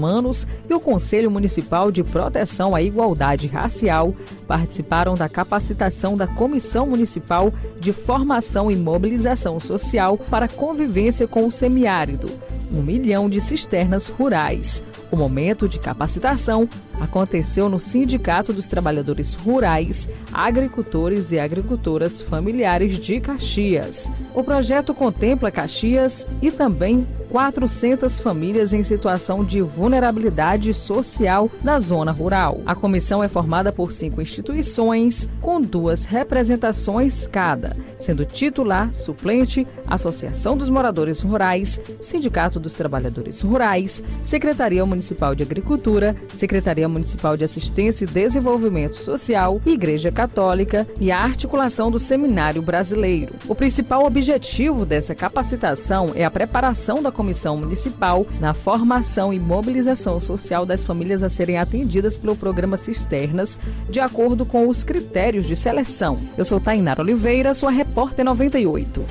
Humanos e o Conselho Municipal de Proteção à Igualdade Racial participaram da capacitação da Comissão Municipal de Formação e Mobilização Social para convivência com o semiárido, um milhão de cisternas rurais. O momento de capacitação aconteceu no Sindicato dos Trabalhadores Rurais, Agricultores e Agricultoras Familiares de Caxias. O projeto contempla Caxias e também 400 famílias em situação de vulnerabilidade social na zona rural. A comissão é formada por cinco instituições, com duas representações cada, sendo titular, suplente, Associação dos Moradores Rurais, Sindicato dos Trabalhadores Rurais, Secretaria Municipal de Agricultura, Secretaria Municipal de Assistência e Desenvolvimento Social, Igreja Católica e a articulação do Seminário Brasileiro. O principal objetivo dessa capacitação é a preparação da Comissão Municipal na formação e mobilização social das famílias a serem atendidas pelo programa Cisternas, de acordo com os critérios de seleção. Eu sou Tainara Oliveira, sua repórter 98.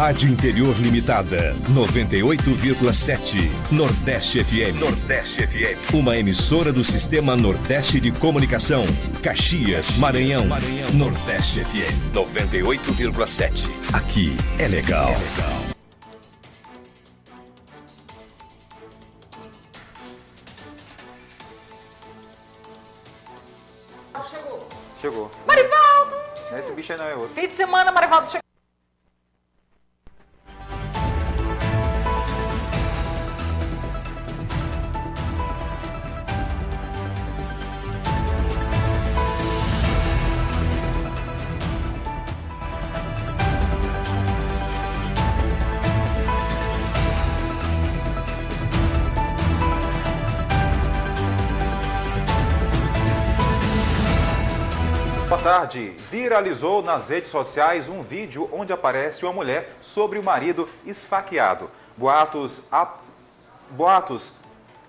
Rádio Interior Limitada, 98,7. Nordeste FM. Nordeste FM. Uma emissora do Sistema Nordeste de Comunicação. Caxias, Maranhão. Maranhão. Nordeste FM, 98,7. Aqui é legal. É legal. Chegou. Chegou. Marivaldo! Esse bicho aí não é outro. Fim de semana, Marivaldo chegou. Tarde. Viralizou nas redes sociais um vídeo onde aparece uma mulher sobre o marido esfaqueado. Boatos, a... Boatos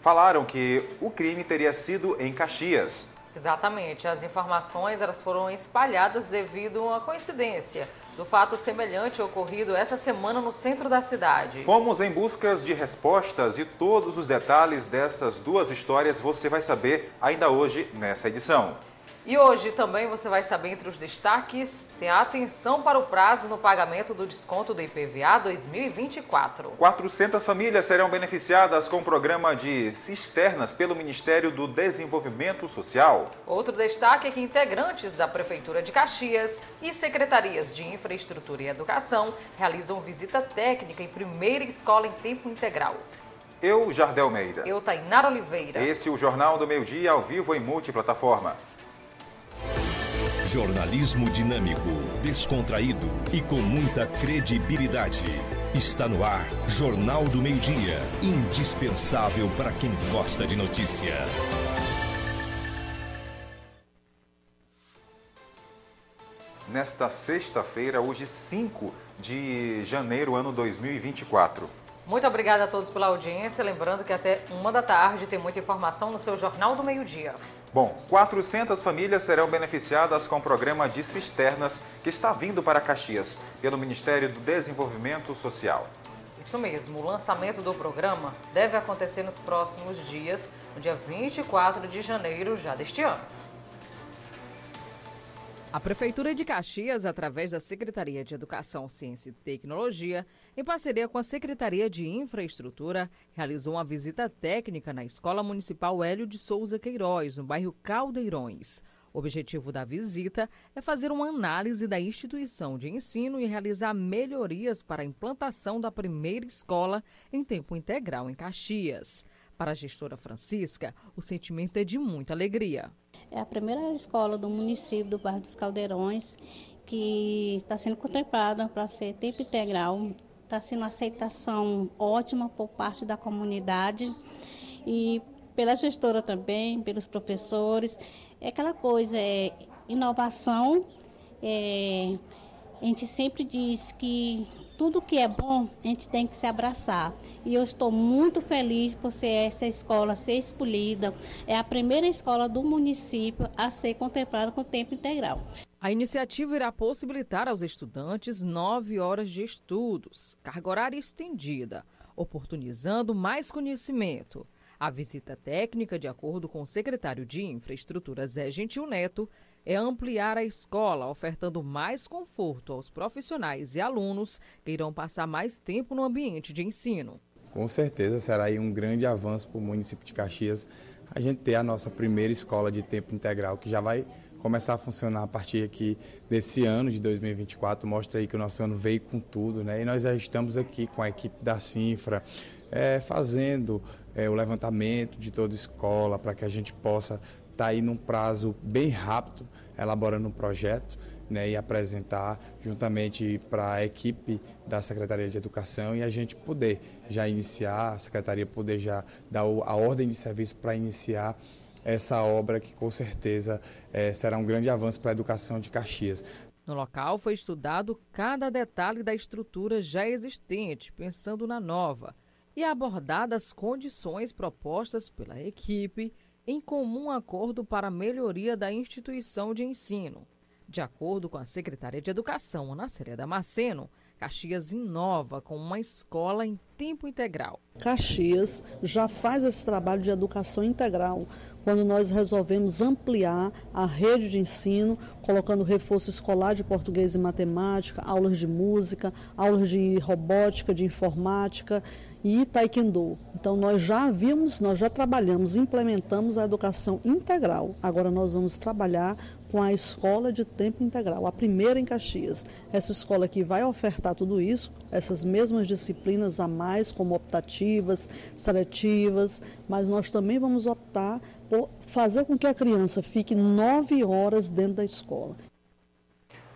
falaram que o crime teria sido em Caxias. Exatamente. As informações elas foram espalhadas devido a uma coincidência do fato semelhante ocorrido essa semana no centro da cidade. Fomos em busca de respostas e todos os detalhes dessas duas histórias você vai saber ainda hoje nessa edição. E hoje também você vai saber entre os destaques, tem a atenção para o prazo no pagamento do desconto do IPVA 2024. 400 famílias serão beneficiadas com o programa de cisternas pelo Ministério do Desenvolvimento Social. Outro destaque é que integrantes da Prefeitura de Caxias e secretarias de Infraestrutura e Educação realizam visita técnica em primeira escola em tempo integral. Eu, Jardel Meira. Eu, Tainara Oliveira. Esse é o Jornal do Meio Dia, ao vivo em multiplataforma. Jornalismo dinâmico, descontraído e com muita credibilidade. Está no ar Jornal do Meio Dia, indispensável para quem gosta de notícia. Nesta sexta-feira, hoje 5 de janeiro, ano 2024. Muito obrigada a todos pela audiência. Lembrando que até uma da tarde tem muita informação no seu Jornal do Meio Dia. Bom, 400 famílias serão beneficiadas com o programa de cisternas que está vindo para Caxias, pelo Ministério do Desenvolvimento Social. Isso mesmo, o lançamento do programa deve acontecer nos próximos dias, no dia 24 de janeiro já deste ano. A Prefeitura de Caxias, através da Secretaria de Educação, Ciência e Tecnologia, em parceria com a Secretaria de Infraestrutura, realizou uma visita técnica na Escola Municipal Hélio de Souza Queiroz, no bairro Caldeirões. O objetivo da visita é fazer uma análise da instituição de ensino e realizar melhorias para a implantação da primeira escola em tempo integral em Caxias. Para a gestora Francisca, o sentimento é de muita alegria. É a primeira escola do município do bairro dos Caldeirões que está sendo contemplada para ser tempo integral. Está sendo uma aceitação ótima por parte da comunidade e pela gestora também, pelos professores. É aquela coisa, é inovação. É, a gente sempre diz que tudo que é bom, a gente tem que se abraçar. E eu estou muito feliz por ser essa escola ser escolhida. É a primeira escola do município a ser contemplada com tempo integral. A iniciativa irá possibilitar aos estudantes nove horas de estudos, carga horária estendida, oportunizando mais conhecimento. A visita técnica, de acordo com o secretário de Infraestrutura Zé Gentil Neto, é ampliar a escola, ofertando mais conforto aos profissionais e alunos que irão passar mais tempo no ambiente de ensino. Com certeza será aí um grande avanço para o município de Caxias a gente ter a nossa primeira escola de tempo integral, que já vai começar a funcionar a partir aqui desse ano de 2024. Mostra aí que o nosso ano veio com tudo, né? E nós já estamos aqui com a equipe da Cinfra, é, fazendo é, o levantamento de toda a escola para que a gente possa estar tá aí num prazo bem rápido, elaborando um projeto né, e apresentar juntamente para a equipe da Secretaria de Educação e a gente poder já iniciar, a Secretaria poder já dar a ordem de serviço para iniciar essa obra que com certeza é, será um grande avanço para a educação de Caxias. No local foi estudado cada detalhe da estrutura já existente, pensando na nova, e abordadas condições propostas pela equipe em comum acordo para melhoria da instituição de ensino. De acordo com a secretária de Educação, Ana Célia Damasceno, Caxias inova com uma escola em tempo integral. Caxias já faz esse trabalho de educação integral quando nós resolvemos ampliar a rede de ensino, colocando reforço escolar de português e matemática, aulas de música, aulas de robótica, de informática e taekwondo. Então nós já vimos, nós já trabalhamos, implementamos a educação integral. Agora nós vamos trabalhar com a escola de tempo integral, a primeira em Caxias. Essa escola que vai ofertar tudo isso, essas mesmas disciplinas a mais, como optativas, seletivas, mas nós também vamos optar por fazer com que a criança fique nove horas dentro da escola.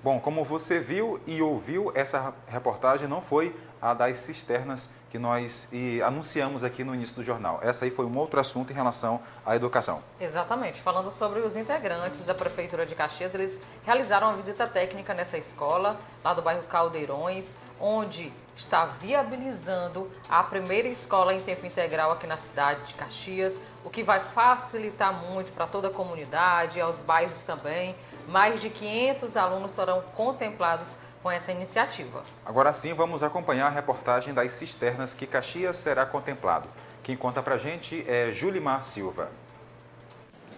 Bom, como você viu e ouviu, essa reportagem não foi a das cisternas que nós anunciamos aqui no início do jornal. Essa aí foi um outro assunto em relação à educação. Exatamente. Falando sobre os integrantes da Prefeitura de Caxias, eles realizaram uma visita técnica nessa escola, lá do bairro Caldeirões, onde está viabilizando a primeira escola em tempo integral aqui na cidade de Caxias, o que vai facilitar muito para toda a comunidade, aos bairros também. Mais de 500 alunos serão contemplados com essa iniciativa. Agora sim, vamos acompanhar a reportagem das cisternas que Caxias será contemplado. Quem conta para a gente é Julimar Silva.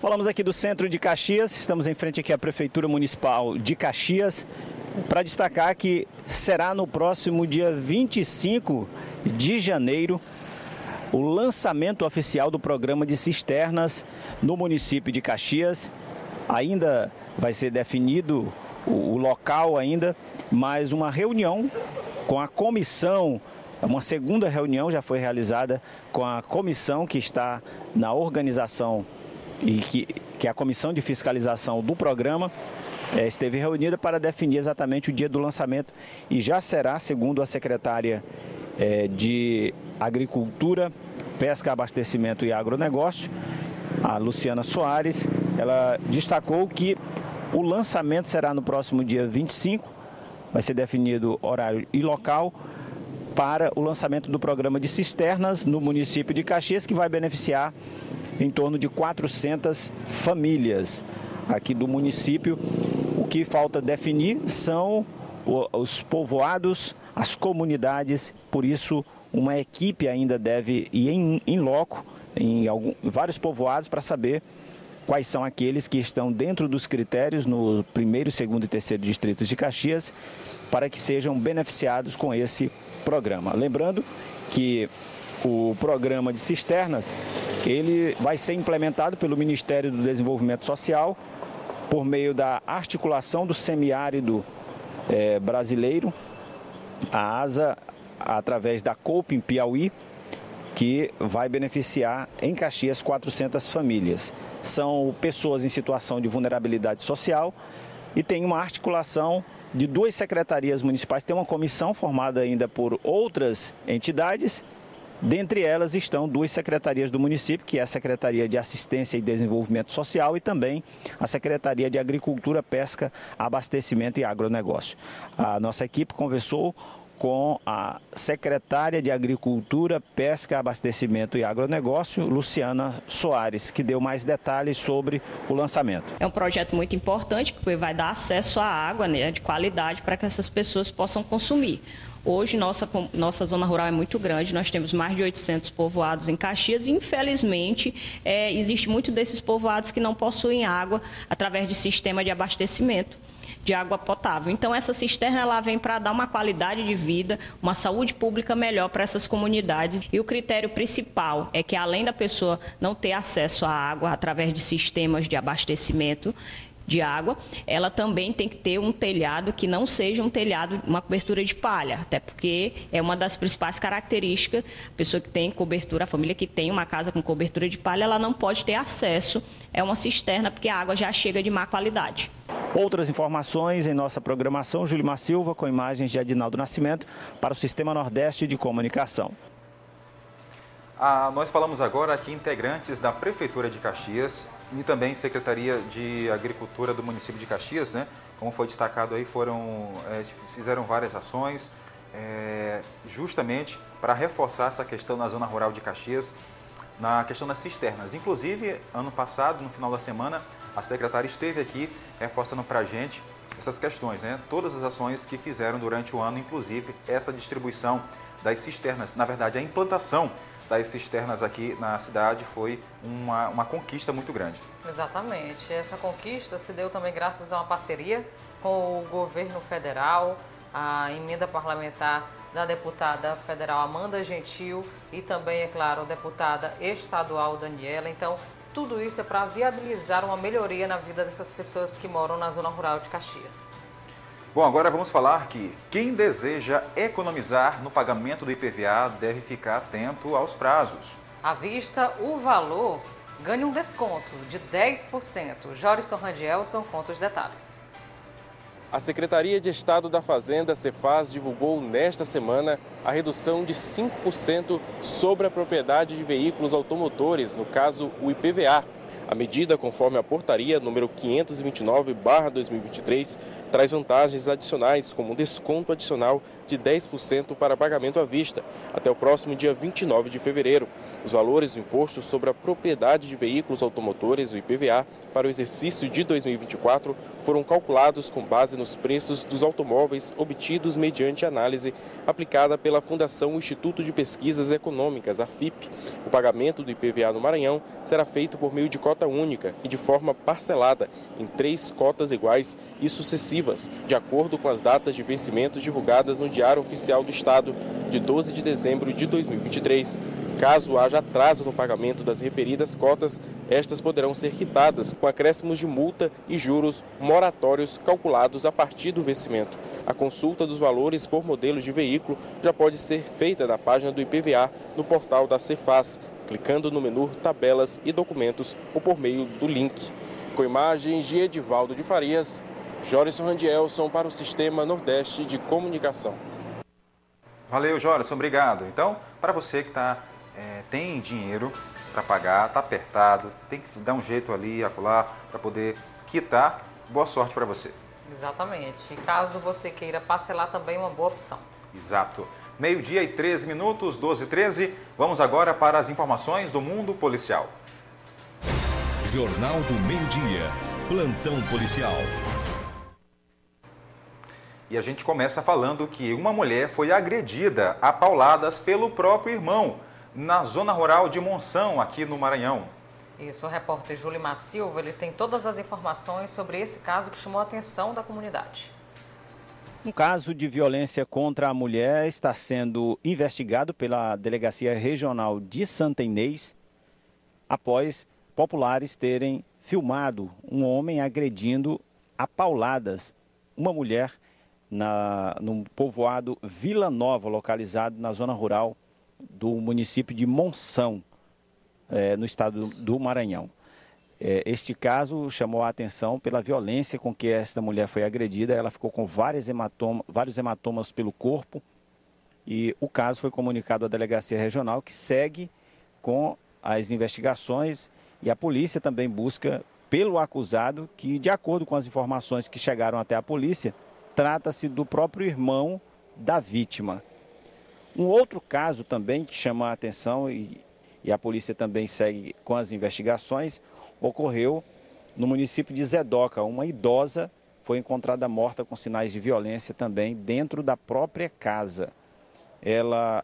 Falamos aqui do centro de Caxias, estamos em frente aqui à Prefeitura Municipal de Caxias para destacar que será no próximo dia 25 de janeiro o lançamento oficial do programa de cisternas no município de Caxias. Ainda vai ser definido o, local ainda, mas uma reunião com a comissão, uma segunda reunião já foi realizada com a comissão que está na organização e que, que é a comissão de fiscalização do programa é, esteve reunida para definir exatamente o dia do lançamento e já será, segundo a secretária é, de Agricultura, Pesca, Abastecimento e Agronegócio, a Luciana Soares, ela destacou que o lançamento será no próximo dia 25, vai ser definido horário e local para o lançamento do programa de cisternas no município de Caxias, que vai beneficiar em torno de 400 famílias aqui do município. O que falta definir são os povoados, as comunidades, por isso uma equipe ainda deve ir em, em loco, em algum, vários povoados, para saber quais são aqueles que estão dentro dos critérios no primeiro, segundo e terceiro distritos de Caxias, para que sejam beneficiados com esse programa. Lembrando que o programa de cisternas, ele vai ser implementado pelo Ministério do Desenvolvimento Social por meio da articulação do semiárido é, brasileiro, a ASA, através da COPEM Piauí, que vai beneficiar em Caxias 400 famílias. São pessoas em situação de vulnerabilidade social e tem uma articulação de duas secretarias municipais, tem uma comissão formada ainda por outras entidades Dentre elas estão duas secretarias do município, que é a Secretaria de Assistência e Desenvolvimento Social e também a Secretaria de Agricultura, Pesca, Abastecimento e Agronegócio. A nossa equipe conversou com a secretária de Agricultura, Pesca, Abastecimento e Agronegócio, Luciana Soares, que deu mais detalhes sobre o lançamento. É um projeto muito importante, porque vai dar acesso à água né, de qualidade para que essas pessoas possam consumir. Hoje, nossa, nossa zona rural é muito grande, nós temos mais de 800 povoados em Caxias e, infelizmente, é, existe muito desses povoados que não possuem água através de sistema de abastecimento de água potável. Então essa cisterna ela vem para dar uma qualidade de vida, uma saúde pública melhor para essas comunidades. E o critério principal é que além da pessoa não ter acesso à água através de sistemas de abastecimento, de água, ela também tem que ter um telhado que não seja um telhado, uma cobertura de palha, até porque é uma das principais características. A pessoa que tem cobertura, a família que tem uma casa com cobertura de palha, ela não pode ter acesso a uma cisterna, porque a água já chega de má qualidade. Outras informações em nossa programação, Júlio Silva, com imagens de Adinaldo Nascimento, para o Sistema Nordeste de Comunicação. Ah, nós falamos agora aqui integrantes da Prefeitura de Caxias e também Secretaria de Agricultura do município de Caxias, né? Como foi destacado aí, foram, é, fizeram várias ações é, justamente para reforçar essa questão na zona rural de Caxias, na questão das cisternas. Inclusive, ano passado, no final da semana, a secretária esteve aqui reforçando para a gente essas questões, né? Todas as ações que fizeram durante o ano, inclusive essa distribuição das cisternas, na verdade, a implantação das cisternas aqui na cidade foi uma, uma conquista muito grande. Exatamente. Essa conquista se deu também graças a uma parceria com o governo federal, a emenda parlamentar da deputada federal Amanda Gentil e também, é claro, a deputada estadual Daniela. Então, tudo isso é para viabilizar uma melhoria na vida dessas pessoas que moram na zona rural de Caxias. Bom, agora vamos falar que quem deseja economizar no pagamento do IPVA deve ficar atento aos prazos. À vista, o valor ganha um desconto de 10%. Jorison Randielson conta os detalhes. A Secretaria de Estado da Fazenda, Cefaz, divulgou nesta semana a redução de 5% sobre a propriedade de veículos automotores, no caso o IPVA. A medida, conforme a portaria número 529/2023, traz vantagens adicionais, como um desconto adicional de 10% para pagamento à vista, até o próximo dia 29 de fevereiro. Os valores do imposto sobre a propriedade de veículos automotores, o IPVA, para o exercício de 2024 foram calculados com base nos preços dos automóveis obtidos mediante análise aplicada pela Fundação Instituto de Pesquisas Econômicas, a FIP. O pagamento do IPVA no Maranhão será feito por meio de cota única e de forma parcelada, em três cotas iguais e sucessivas, de acordo com as datas de vencimento divulgadas no Diário Oficial do Estado, de 12 de dezembro de 2023. Caso haja atraso no pagamento das referidas cotas, estas poderão ser quitadas com acréscimos de multa e juros moratórios calculados a partir do vencimento. A consulta dos valores por modelo de veículo já pode ser feita na página do IPVA no portal da Cefaz, clicando no menu Tabelas e Documentos ou por meio do link. Com imagens de Edivaldo de Farias, Jorison Randielson para o Sistema Nordeste de Comunicação. Valeu, Jorison, obrigado. Então, para você que tá, é, tem dinheiro para pagar, está apertado, tem que dar um jeito ali, acolá, para poder quitar, boa sorte para você. Exatamente. E caso você queira parcelar, também é uma boa opção. Exato. Meio-dia e 13 minutos, 12 e 13. Vamos agora para as informações do mundo policial. Jornal do Meio-Dia. Plantão policial. E a gente começa falando que uma mulher foi agredida a pauladas pelo próprio irmão na zona rural de Monção, aqui no Maranhão. Isso, o repórter Júlio Silva, ele tem todas as informações sobre esse caso que chamou a atenção da comunidade. Um caso de violência contra a mulher está sendo investigado pela Delegacia Regional de Santa Inês após populares terem filmado um homem agredindo a pauladas uma mulher na, no povoado Vila Nova, localizado na zona rural do município de Monção, é, no estado do Maranhão. É, este caso chamou a atenção pela violência com que esta mulher foi agredida. Ela ficou com hematoma, vários hematomas pelo corpo e o caso foi comunicado à delegacia regional, que segue com as investigações e a polícia também busca pelo acusado, que, de acordo com as informações que chegaram até a polícia, trata-se do próprio irmão da vítima. Um outro caso também que chama a atenção e, e a polícia também segue com as investigações, ocorreu no município de Zedoca. Uma idosa foi encontrada morta com sinais de violência também dentro da própria casa. ela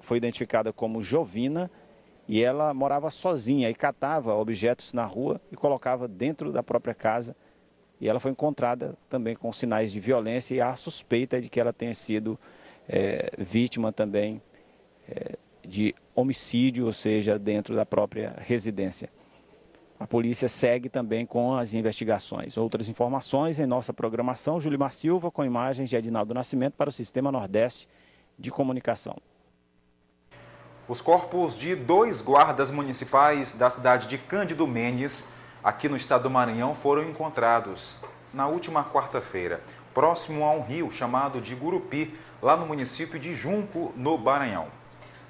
foi identificada como Jovina e ela morava sozinha e catava objetos na rua e colocava dentro da própria casa. E ela foi encontrada também com sinais de violência e há suspeita de que ela tenha sido é, vítima também é, de homicídio, ou seja, dentro da própria residência. A polícia segue também com as investigações. Outras informações em nossa programação, Julimar Silva, com imagens de Edinaldo Nascimento para o Sistema Nordeste de Comunicação. Os corpos de dois guardas municipais da cidade de Cândido Mendes, aqui no estado do Maranhão, foram encontrados na última quarta-feira, próximo a um rio chamado de Gurupi, lá no município de Junco, no Maranhão.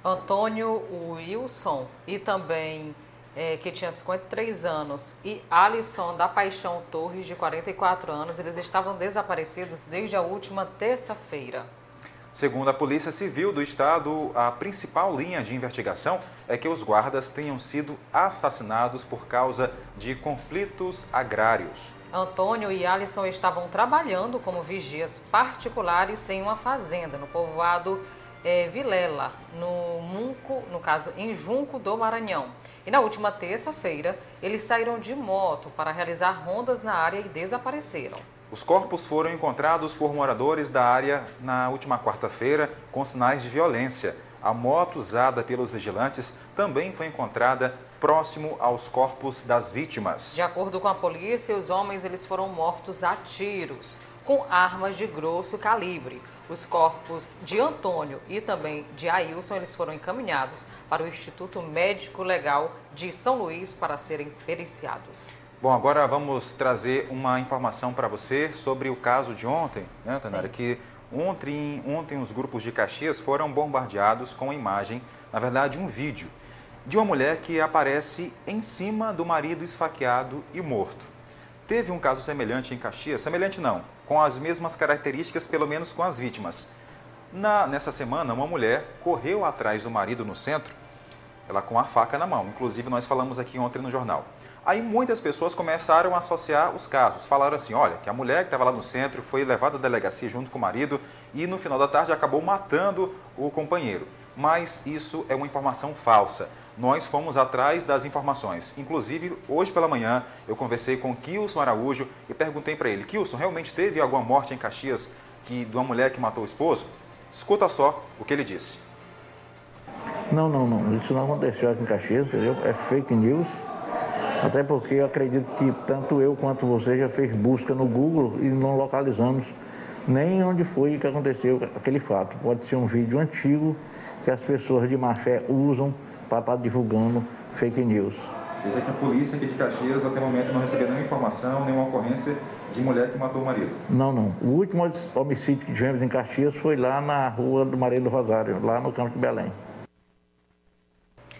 Antônio Wilson e também é, que tinha 53 anos, e Alisson da Paixão Torres, de 44 anos, eles estavam desaparecidos desde a última terça-feira. Segundo a Polícia Civil do Estado, a principal linha de investigação é que os guardas tenham sido assassinados por causa de conflitos agrários. Antônio e Alisson estavam trabalhando como vigias particulares em uma fazenda no povoado é, Vilela, no Munco, no caso em Junco do Maranhão. E na última terça-feira, eles saíram de moto para realizar rondas na área e desapareceram. Os corpos foram encontrados por moradores da área na última quarta-feira com sinais de violência. A moto usada pelos vigilantes também foi encontrada próximo aos corpos das vítimas. De acordo com a polícia, os homens eles foram mortos a tiros com armas de grosso calibre. Os corpos de Antônio e também de Ailson eles foram encaminhados para o Instituto Médico Legal de São Luís para serem periciados. Bom, agora vamos trazer uma informação para você sobre o caso de ontem, né, Tanara? Que ontem, ontem os grupos de Caxias foram bombardeados com a imagem, na verdade, um vídeo, de uma mulher que aparece em cima do marido esfaqueado e morto. Teve um caso semelhante em Caxias, semelhante não, com as mesmas características, pelo menos com as vítimas. Na, nessa semana, uma mulher correu atrás do marido no centro, ela com a faca na mão. Inclusive, nós falamos aqui ontem no jornal. Aí muitas pessoas começaram a associar os casos. Falaram assim: olha, que a mulher que estava lá no centro foi levada à delegacia junto com o marido e no final da tarde acabou matando o companheiro. Mas isso é uma informação falsa. Nós fomos atrás das informações. Inclusive, hoje pela manhã, eu conversei com Kilson Araújo e perguntei para ele: Kilson, realmente teve alguma morte em Caxias que, de uma mulher que matou o esposo? Escuta só o que ele disse. Não, não, não. Isso não aconteceu aqui em Caxias, entendeu? É fake news. Até porque eu acredito que tanto eu quanto você já fez busca no Google e não localizamos nem onde foi que aconteceu aquele fato. Pode ser um vídeo antigo que as pessoas de má fé usam para estar tá divulgando fake news. Dizer que a polícia aqui de Caxias até o momento não recebeu nenhuma informação, nenhuma ocorrência de mulher que matou o marido? Não, não. O último homicídio que tivemos em Caxias foi lá na rua do Maria do Rosário, lá no campo de Belém.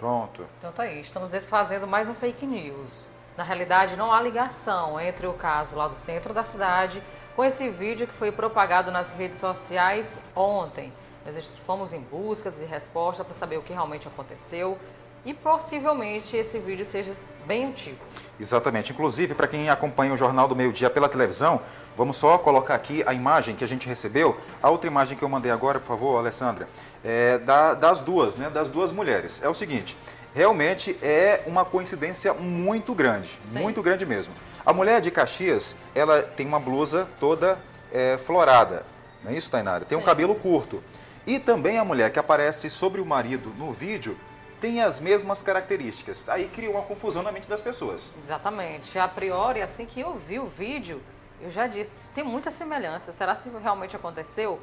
Pronto. Então tá aí, estamos desfazendo mais um fake news. Na realidade, não há ligação entre o caso lá do centro da cidade com esse vídeo que foi propagado nas redes sociais ontem. Nós fomos em busca de resposta para saber o que realmente aconteceu e possivelmente esse vídeo seja bem antigo. Exatamente. Inclusive, para quem acompanha o Jornal do Meio Dia pela televisão, vamos só colocar aqui a imagem que a gente recebeu. A outra imagem que eu mandei agora, por favor, Alessandra, é da, das duas, né? Das duas mulheres. É o seguinte. Realmente é uma coincidência muito grande, Sim. muito grande mesmo. A mulher de Caxias, ela tem uma blusa toda é, florada, não é isso, Tainara? Tem Sim. um cabelo curto. E também a mulher que aparece sobre o marido no vídeo tem as mesmas características. Aí criou uma confusão na mente das pessoas. Exatamente. A priori, assim que eu vi o vídeo, eu já disse, tem muita semelhança. Será que realmente aconteceu?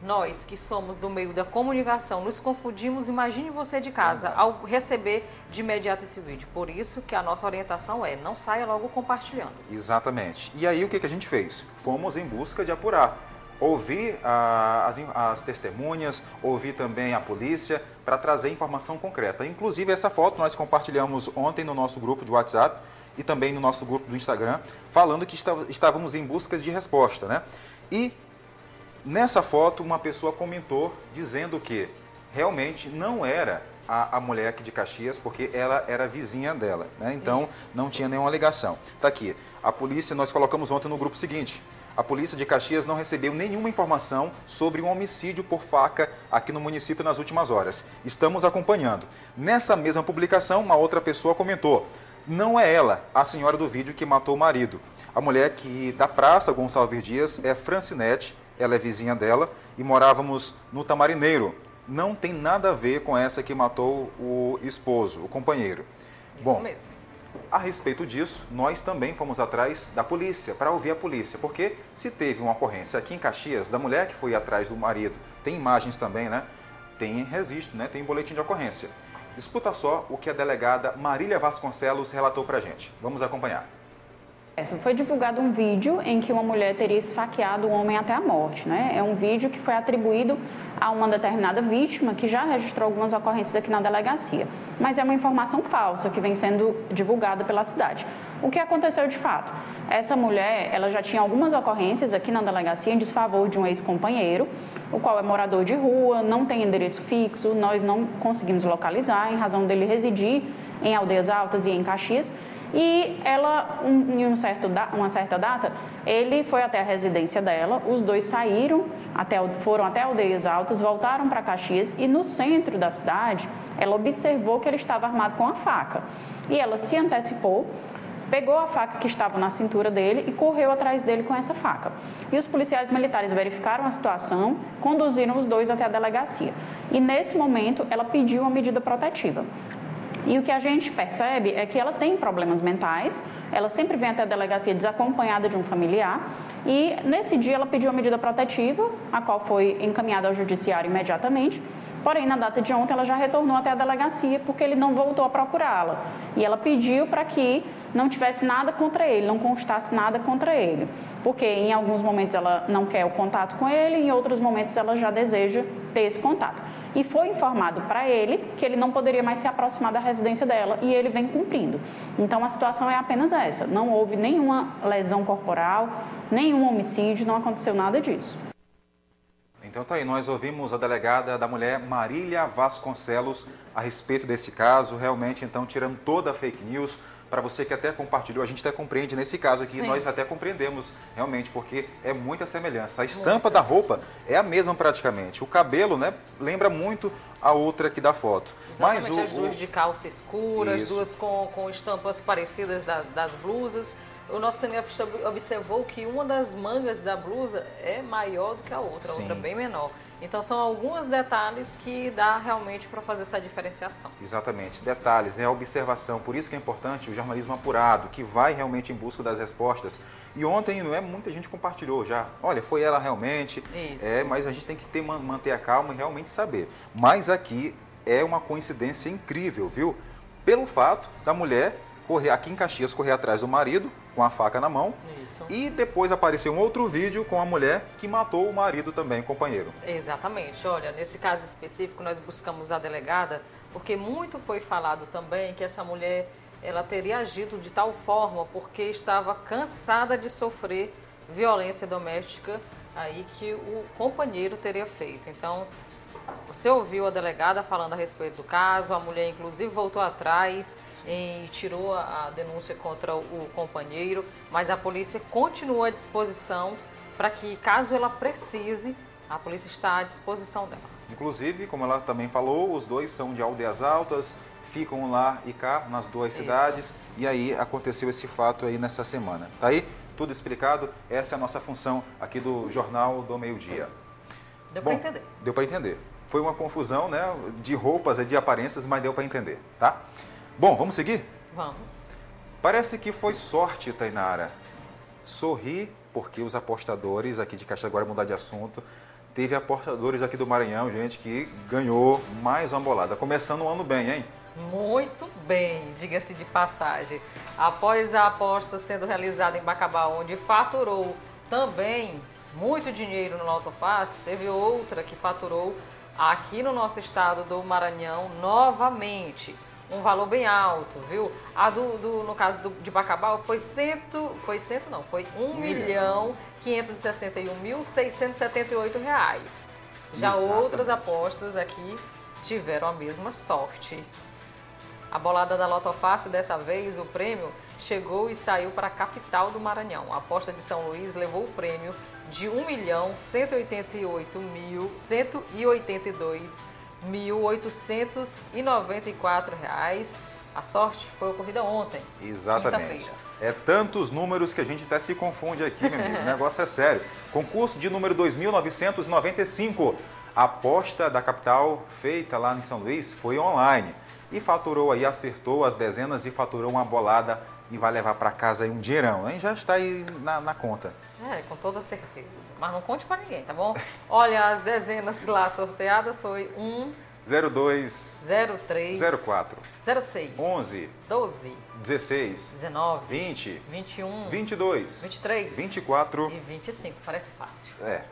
Nós que somos do meio da comunicação nos confundimos. Imagine você de casa ao receber de imediato esse vídeo. Por isso que a nossa orientação é não saia logo compartilhando. Exatamente. E aí o que, que a gente fez? Fomos em busca de apurar ouvir ah, as, as, testemunhas, ouvir também a polícia para trazer informação concreta. Inclusive, essa foto nós compartilhamos ontem no nosso grupo de WhatsApp e também no nosso grupo do Instagram, falando que estávamos em busca de resposta. Né? E nessa foto, uma pessoa comentou dizendo que realmente não era a, a, mulher aqui de Caxias, porque ela era vizinha dela, né? então Isso. não tinha nenhuma ligação. Está aqui, a polícia, nós colocamos ontem no grupo seguinte, A polícia de Caxias não recebeu nenhuma informação sobre um homicídio por faca aqui no município nas últimas horas. Estamos acompanhando. Nessa mesma publicação, uma outra pessoa comentou: não é ela, a senhora do vídeo que matou o marido. A mulher que da praça Gonçalves Dias é Francinete, ela é vizinha dela e morávamos no Tamarineiro. Não tem nada a ver com essa que matou o esposo, o companheiro. Isso Bom, mesmo. A respeito disso, nós também fomos atrás da polícia, para ouvir a polícia, porque se teve uma ocorrência aqui em Caxias da mulher que foi atrás do marido, tem imagens também, né? Tem registro, né? Tem boletim de ocorrência. Escuta só o que a delegada Marília Vasconcelos relatou para a gente. Vamos acompanhar. Foi divulgado um vídeo em que uma mulher teria esfaqueado um homem até a morte. Né? É um vídeo que foi atribuído a uma determinada vítima que já registrou algumas ocorrências aqui na delegacia. Mas é uma informação falsa que vem sendo divulgada pela cidade. O que aconteceu de fato? Essa mulher, ela já tinha algumas ocorrências aqui na delegacia em desfavor de um ex-companheiro, o qual é morador de rua, não tem endereço fixo, nós não conseguimos localizar em razão dele residir em Aldeias Altas e em Caxias. E ela, em um certo, uma certa data, ele foi até a residência dela, os dois saíram, até, foram até Aldeias Altas, voltaram para Caxias e no centro da cidade, ela observou que ele estava armado com a faca. E ela se antecipou, pegou a faca que estava na cintura dele e correu atrás dele com essa faca. E os policiais militares verificaram a situação, conduziram os dois até a delegacia. E nesse momento, ela pediu uma medida protetiva. E o que a gente percebe é que ela tem problemas mentais, ela sempre vem até a delegacia desacompanhada de um familiar, e nesse dia ela pediu a medida protetiva, a qual foi encaminhada ao judiciário imediatamente. Porém, na data de ontem, ela já retornou até a delegacia porque ele não voltou a procurá-la. E ela pediu para que não tivesse nada contra ele, não constasse nada contra ele. Porque em alguns momentos ela não quer o contato com ele, em outros momentos ela já deseja ter esse contato e foi informado para ele que ele não poderia mais se aproximar da residência dela e ele vem cumprindo. Então a situação é apenas essa: não houve nenhuma lesão corporal, nenhum homicídio, não aconteceu nada disso. Então tá aí, nós ouvimos a delegada da mulher Marília Vasconcelos a respeito desse caso, realmente então tirando toda a fake news, para você que até compartilhou, a gente até compreende nesse caso aqui, Sim. nós até compreendemos realmente, porque é muita semelhança. A estampa da roupa é a mesma praticamente. O cabelo, né, lembra muito a outra aqui da foto. Exatamente, Mas o, as duas o... de calça escura, Isso. as duas com, com estampas parecidas das, das blusas. O nosso cineasta observou que uma das mangas da blusa é maior do que a outra, a outra bem menor. Então são alguns detalhes que dá realmente para fazer essa diferenciação. Exatamente, detalhes, né? A observação. Por isso que é importante o jornalismo apurado, que vai realmente em busca das respostas. E ontem, não é muita gente compartilhou já. Olha, foi ela realmente. Isso. É, mas a gente tem que ter, manter a calma e realmente saber. Mas aqui é uma coincidência incrível, viu? Pelo fato da mulher correr aqui em Caxias correr atrás do marido com a faca na mão. Isso. E depois apareceu um outro vídeo com a mulher que matou o marido também, o companheiro. Exatamente. Olha, nesse caso específico nós buscamos a delegada porque muito foi falado também que essa mulher ela teria agido de tal forma porque estava cansada de sofrer violência doméstica aí que o companheiro teria feito. Então, você ouviu a delegada falando a respeito do caso, a mulher inclusive voltou atrás e tirou a denúncia contra o companheiro, mas a polícia continua à disposição para que, caso ela precise, a polícia está à disposição dela. Inclusive, como ela também falou, os dois são de aldeias altas, ficam lá e cá nas duas Isso. cidades, e aí aconteceu esse fato aí nessa semana. Tá aí? Tudo explicado? Essa é a nossa função aqui do Jornal do Meio Dia. Deu para entender. Deu para entender. Foi uma confusão, né, de roupas, de aparências, mas deu para entender, tá? Bom, vamos seguir? Vamos. Parece que foi sorte, Tainara. Sorri porque os apostadores aqui de Caixa agora mudar de assunto. Teve apostadores aqui do Maranhão, gente, que ganhou mais uma bolada. Começando o ano bem, hein? Muito bem, diga-se de passagem. Após a aposta sendo realizada em Bacabá, onde faturou também muito dinheiro no Loto Fácil, teve outra que faturou aqui no nosso estado do Maranhão novamente um valor bem alto, viu? A do, do no caso do, de Bacabal foi cento, foi cento não, foi 1 um milhão 561 mil 678 reais. Já Exatamente. outras apostas aqui tiveram a mesma sorte. A bolada da Loto Fácil, dessa vez, o prêmio chegou e saiu para a capital do Maranhão. A aposta de São Luís levou o prêmio de R$ 1.188.182.894. A sorte foi ocorrida ontem. Exatamente. É tantos números que a gente até se confunde aqui, meu amigo. O negócio é sério. Concurso de número 2995. A aposta da capital feita lá em São Luís foi online. E faturou aí, acertou as dezenas e faturou uma bolada e vai levar para casa aí um dinheirão. Hein? Já está aí na, na conta. É, com toda certeza. Mas não conte para ninguém, tá bom? Olha, as dezenas lá sorteadas foi 1, 02 03 04 06 11 12 16 19 20 21 22 23 24 e 25. Parece fácil. É.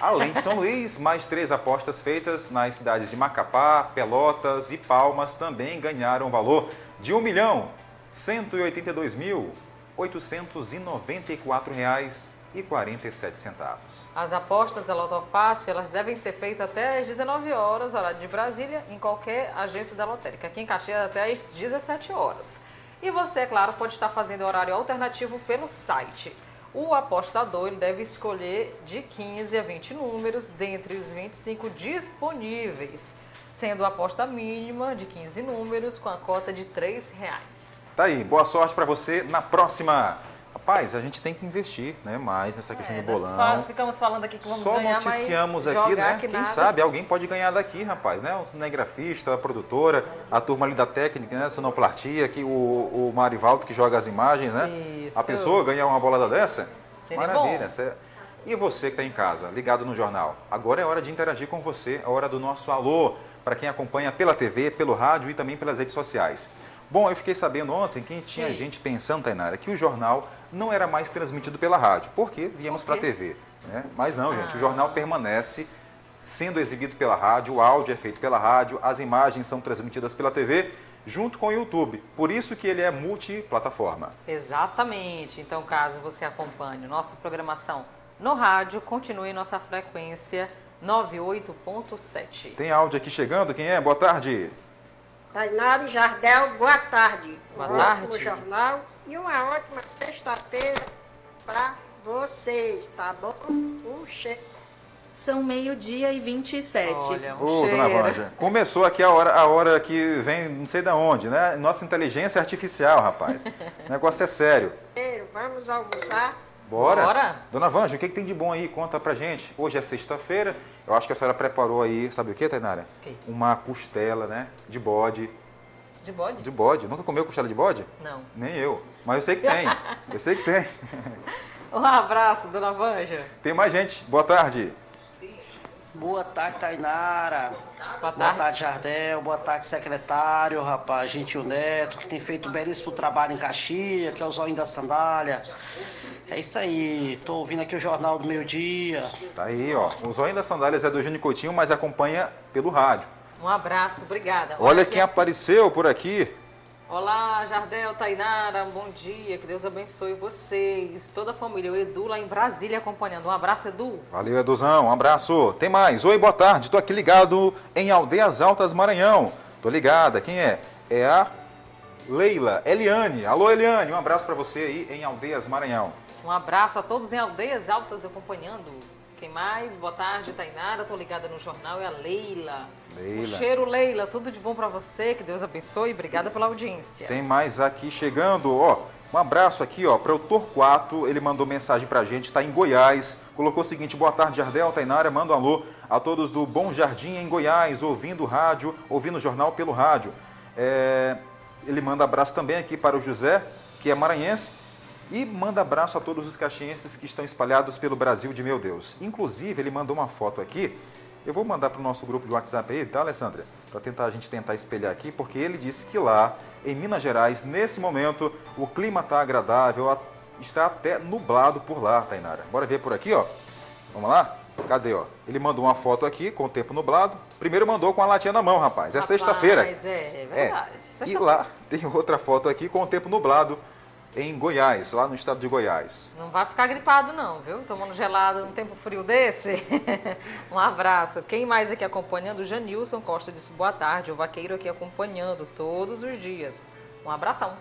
Além de São Luís, mais três apostas feitas nas cidades de Macapá, Pelotas e Palmas também ganharam valor de 1 milhão 182 mil 894 reais e 47 centavos. As apostas da Loto Fácil, elas devem ser feitas até às 19 horas, horário de Brasília, em qualquer agência da lotérica. Aqui em Caxias até às 17 horas. E você, é claro, pode estar fazendo horário alternativo pelo site. O apostador ele deve escolher de 15 a 20 números dentre os 25 disponíveis, sendo a aposta mínima de 15 números com a cota de 3 reais. Tá aí, boa sorte para você na próxima. Rapaz, a gente tem que investir né, mais nessa questão É, do bolão. fa- ficamos falando aqui que vamos Só ganhar, noticiamos aqui, né? que Quem nada. sabe alguém pode ganhar daqui, rapaz, né? O cinegrafista, a produtora, a turma ali da técnica, né? Sonoplastia, aqui o, o Marivaldo que joga as imagens, né? Isso. A pessoa ganhar uma bolada dessa? Seria Maravilha. bom. cê- E você que está em casa, ligado no jornal? Agora é hora de interagir com você, é hora do nosso alô, para quem acompanha pela TV, pelo rádio e também pelas redes sociais. Bom, eu fiquei sabendo ontem que tinha Sim. gente pensando, Tainara, que o jornal não era mais transmitido pela rádio, porque viemos para a? TV. Né? Mas não, gente, Ah. o jornal permanece sendo exibido pela rádio, o áudio é feito pela rádio, as imagens são transmitidas pela TV, junto com o YouTube. Por isso que ele é multiplataforma. Exatamente. Então, caso você acompanhe nossa programação no rádio, continue nossa frequência 98.7. Tem áudio aqui chegando, quem é? Boa tarde. Tainara e Jardel, boa tarde. Boa um tarde. ótimo jornal e uma ótima sexta-feira para vocês, tá bom? Um cheiro. São meio-dia e 27. Olha, um Ô, dona. Vanja, começou aqui a hora, a hora que vem não sei da onde, né? Nossa inteligência artificial, rapaz. o negócio é sério. Vamos almoçar? Bora? Bora. Dona Vanja, o que, que tem de bom aí? Conta pra gente. Hoje é sexta-feira. Eu acho que a senhora preparou aí, sabe o que, Tainara? O quê? Uma costela, né? De bode. De bode? De bode. Nunca comeu costela de bode? Não. Nem eu. Mas eu sei que tem. eu sei que tem. Um abraço, dona Vanja. Tem mais gente. Boa tarde. Boa tarde, Tainara. Boa Boa tarde. tarde, Jardel. Boa tarde, secretário, rapaz, Gentil Neto, que tem feito um belíssimo trabalho em Caxias, que é o Zóio da Sandália. É isso aí. Tô ouvindo aqui o Jornal do Meio Dia. Tá aí, ó. O Zóio das Sandálias é do Júnior Coutinho, mas acompanha pelo rádio. Um abraço, obrigada. Olha aqui quem apareceu por aqui. Olá, Jardel, Tainara, bom dia, que Deus abençoe vocês, toda a família. O Edu lá em Brasília acompanhando. Um abraço, Edu. Valeu, Eduzão. Um abraço. Tem mais. Oi, boa tarde. Tô aqui ligado em Aldeias Altas, Maranhão. Tô ligada. Quem é? É a Leila. Eliane. Alô, Eliane. Um abraço pra você aí em Aldeias, Maranhão. Um abraço a todos em Aldeias Altas acompanhando. Quem mais? Boa tarde, Tainara. Tô ligada no jornal, é a Leila. Leila. Um cheiro, Leila. Tudo de bom pra você, que Deus abençoe. Obrigada pela audiência. Tem mais aqui chegando, ó. Um abraço aqui, ó, para o Torquato. Ele mandou mensagem pra gente, tá em Goiás. Colocou o seguinte: boa tarde, Jardel, Tainara. Manda um alô a todos do Bom Jardim em Goiás, ouvindo o rádio, ouvindo o jornal pelo rádio. É, ele manda abraço também aqui para o José, que é maranhense. E manda abraço a todos os caxienses que estão espalhados pelo Brasil de meu Deus. Inclusive, ele mandou uma foto aqui. Eu vou mandar para o nosso grupo de WhatsApp aí, tá, Alessandra? Para tentar a gente tentar espelhar aqui, porque ele disse que lá, em Minas Gerais, nesse momento, o clima está agradável, está até nublado por lá, Tainara. Bora ver por aqui, ó. Vamos lá? Cadê, ó? Ele mandou uma foto aqui com o tempo nublado. Primeiro mandou com a latinha na mão, rapaz. É sexta-feira. É, é verdade. E Sexta-feira. lá tem outra foto aqui com o tempo nublado em Goiás, lá no estado de Goiás. Não vai ficar gripado não, viu? Tomando gelado num tempo frio desse. um abraço. Quem mais aqui acompanhando? Janilson Costa disse boa tarde. O vaqueiro aqui acompanhando todos os dias. Um abração.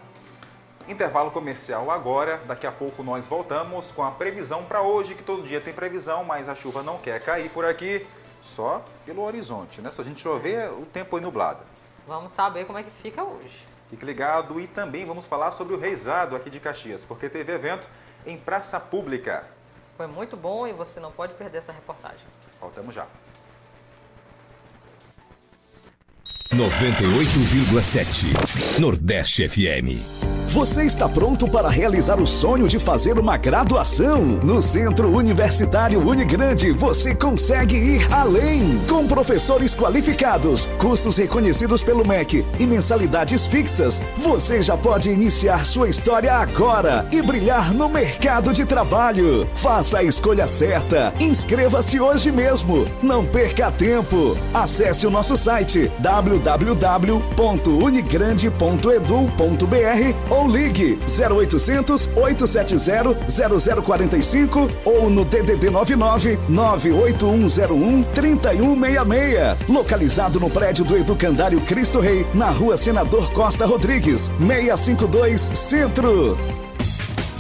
Intervalo comercial agora. Daqui a pouco nós voltamos com a previsão para hoje, que todo dia tem previsão, mas a chuva não quer cair por aqui, só pelo horizonte, né? Se a gente chover, o tempo é nublado. Vamos saber como é que fica hoje. Fique ligado e também vamos falar sobre o reizado aqui de Caxias, porque teve evento em praça pública. Foi muito bom e você não pode perder essa reportagem. Voltamos já. 98,7 Nordeste FM. Você está pronto para realizar o sonho de fazer uma graduação? No Centro Universitário Unigrande, você consegue ir além. Com professores qualificados, cursos reconhecidos pelo MEC e mensalidades fixas, você já pode iniciar sua história agora e brilhar no mercado de trabalho. Faça a escolha certa. Inscreva-se hoje mesmo. Não perca tempo. Acesse o nosso site www.unigrande.edu.br ou ligue 0800 870 0045 ou no DDD 99 98101 3166. Localizado no prédio do Educandário Cristo Rei, na rua Senador Costa Rodrigues, 652 Centro.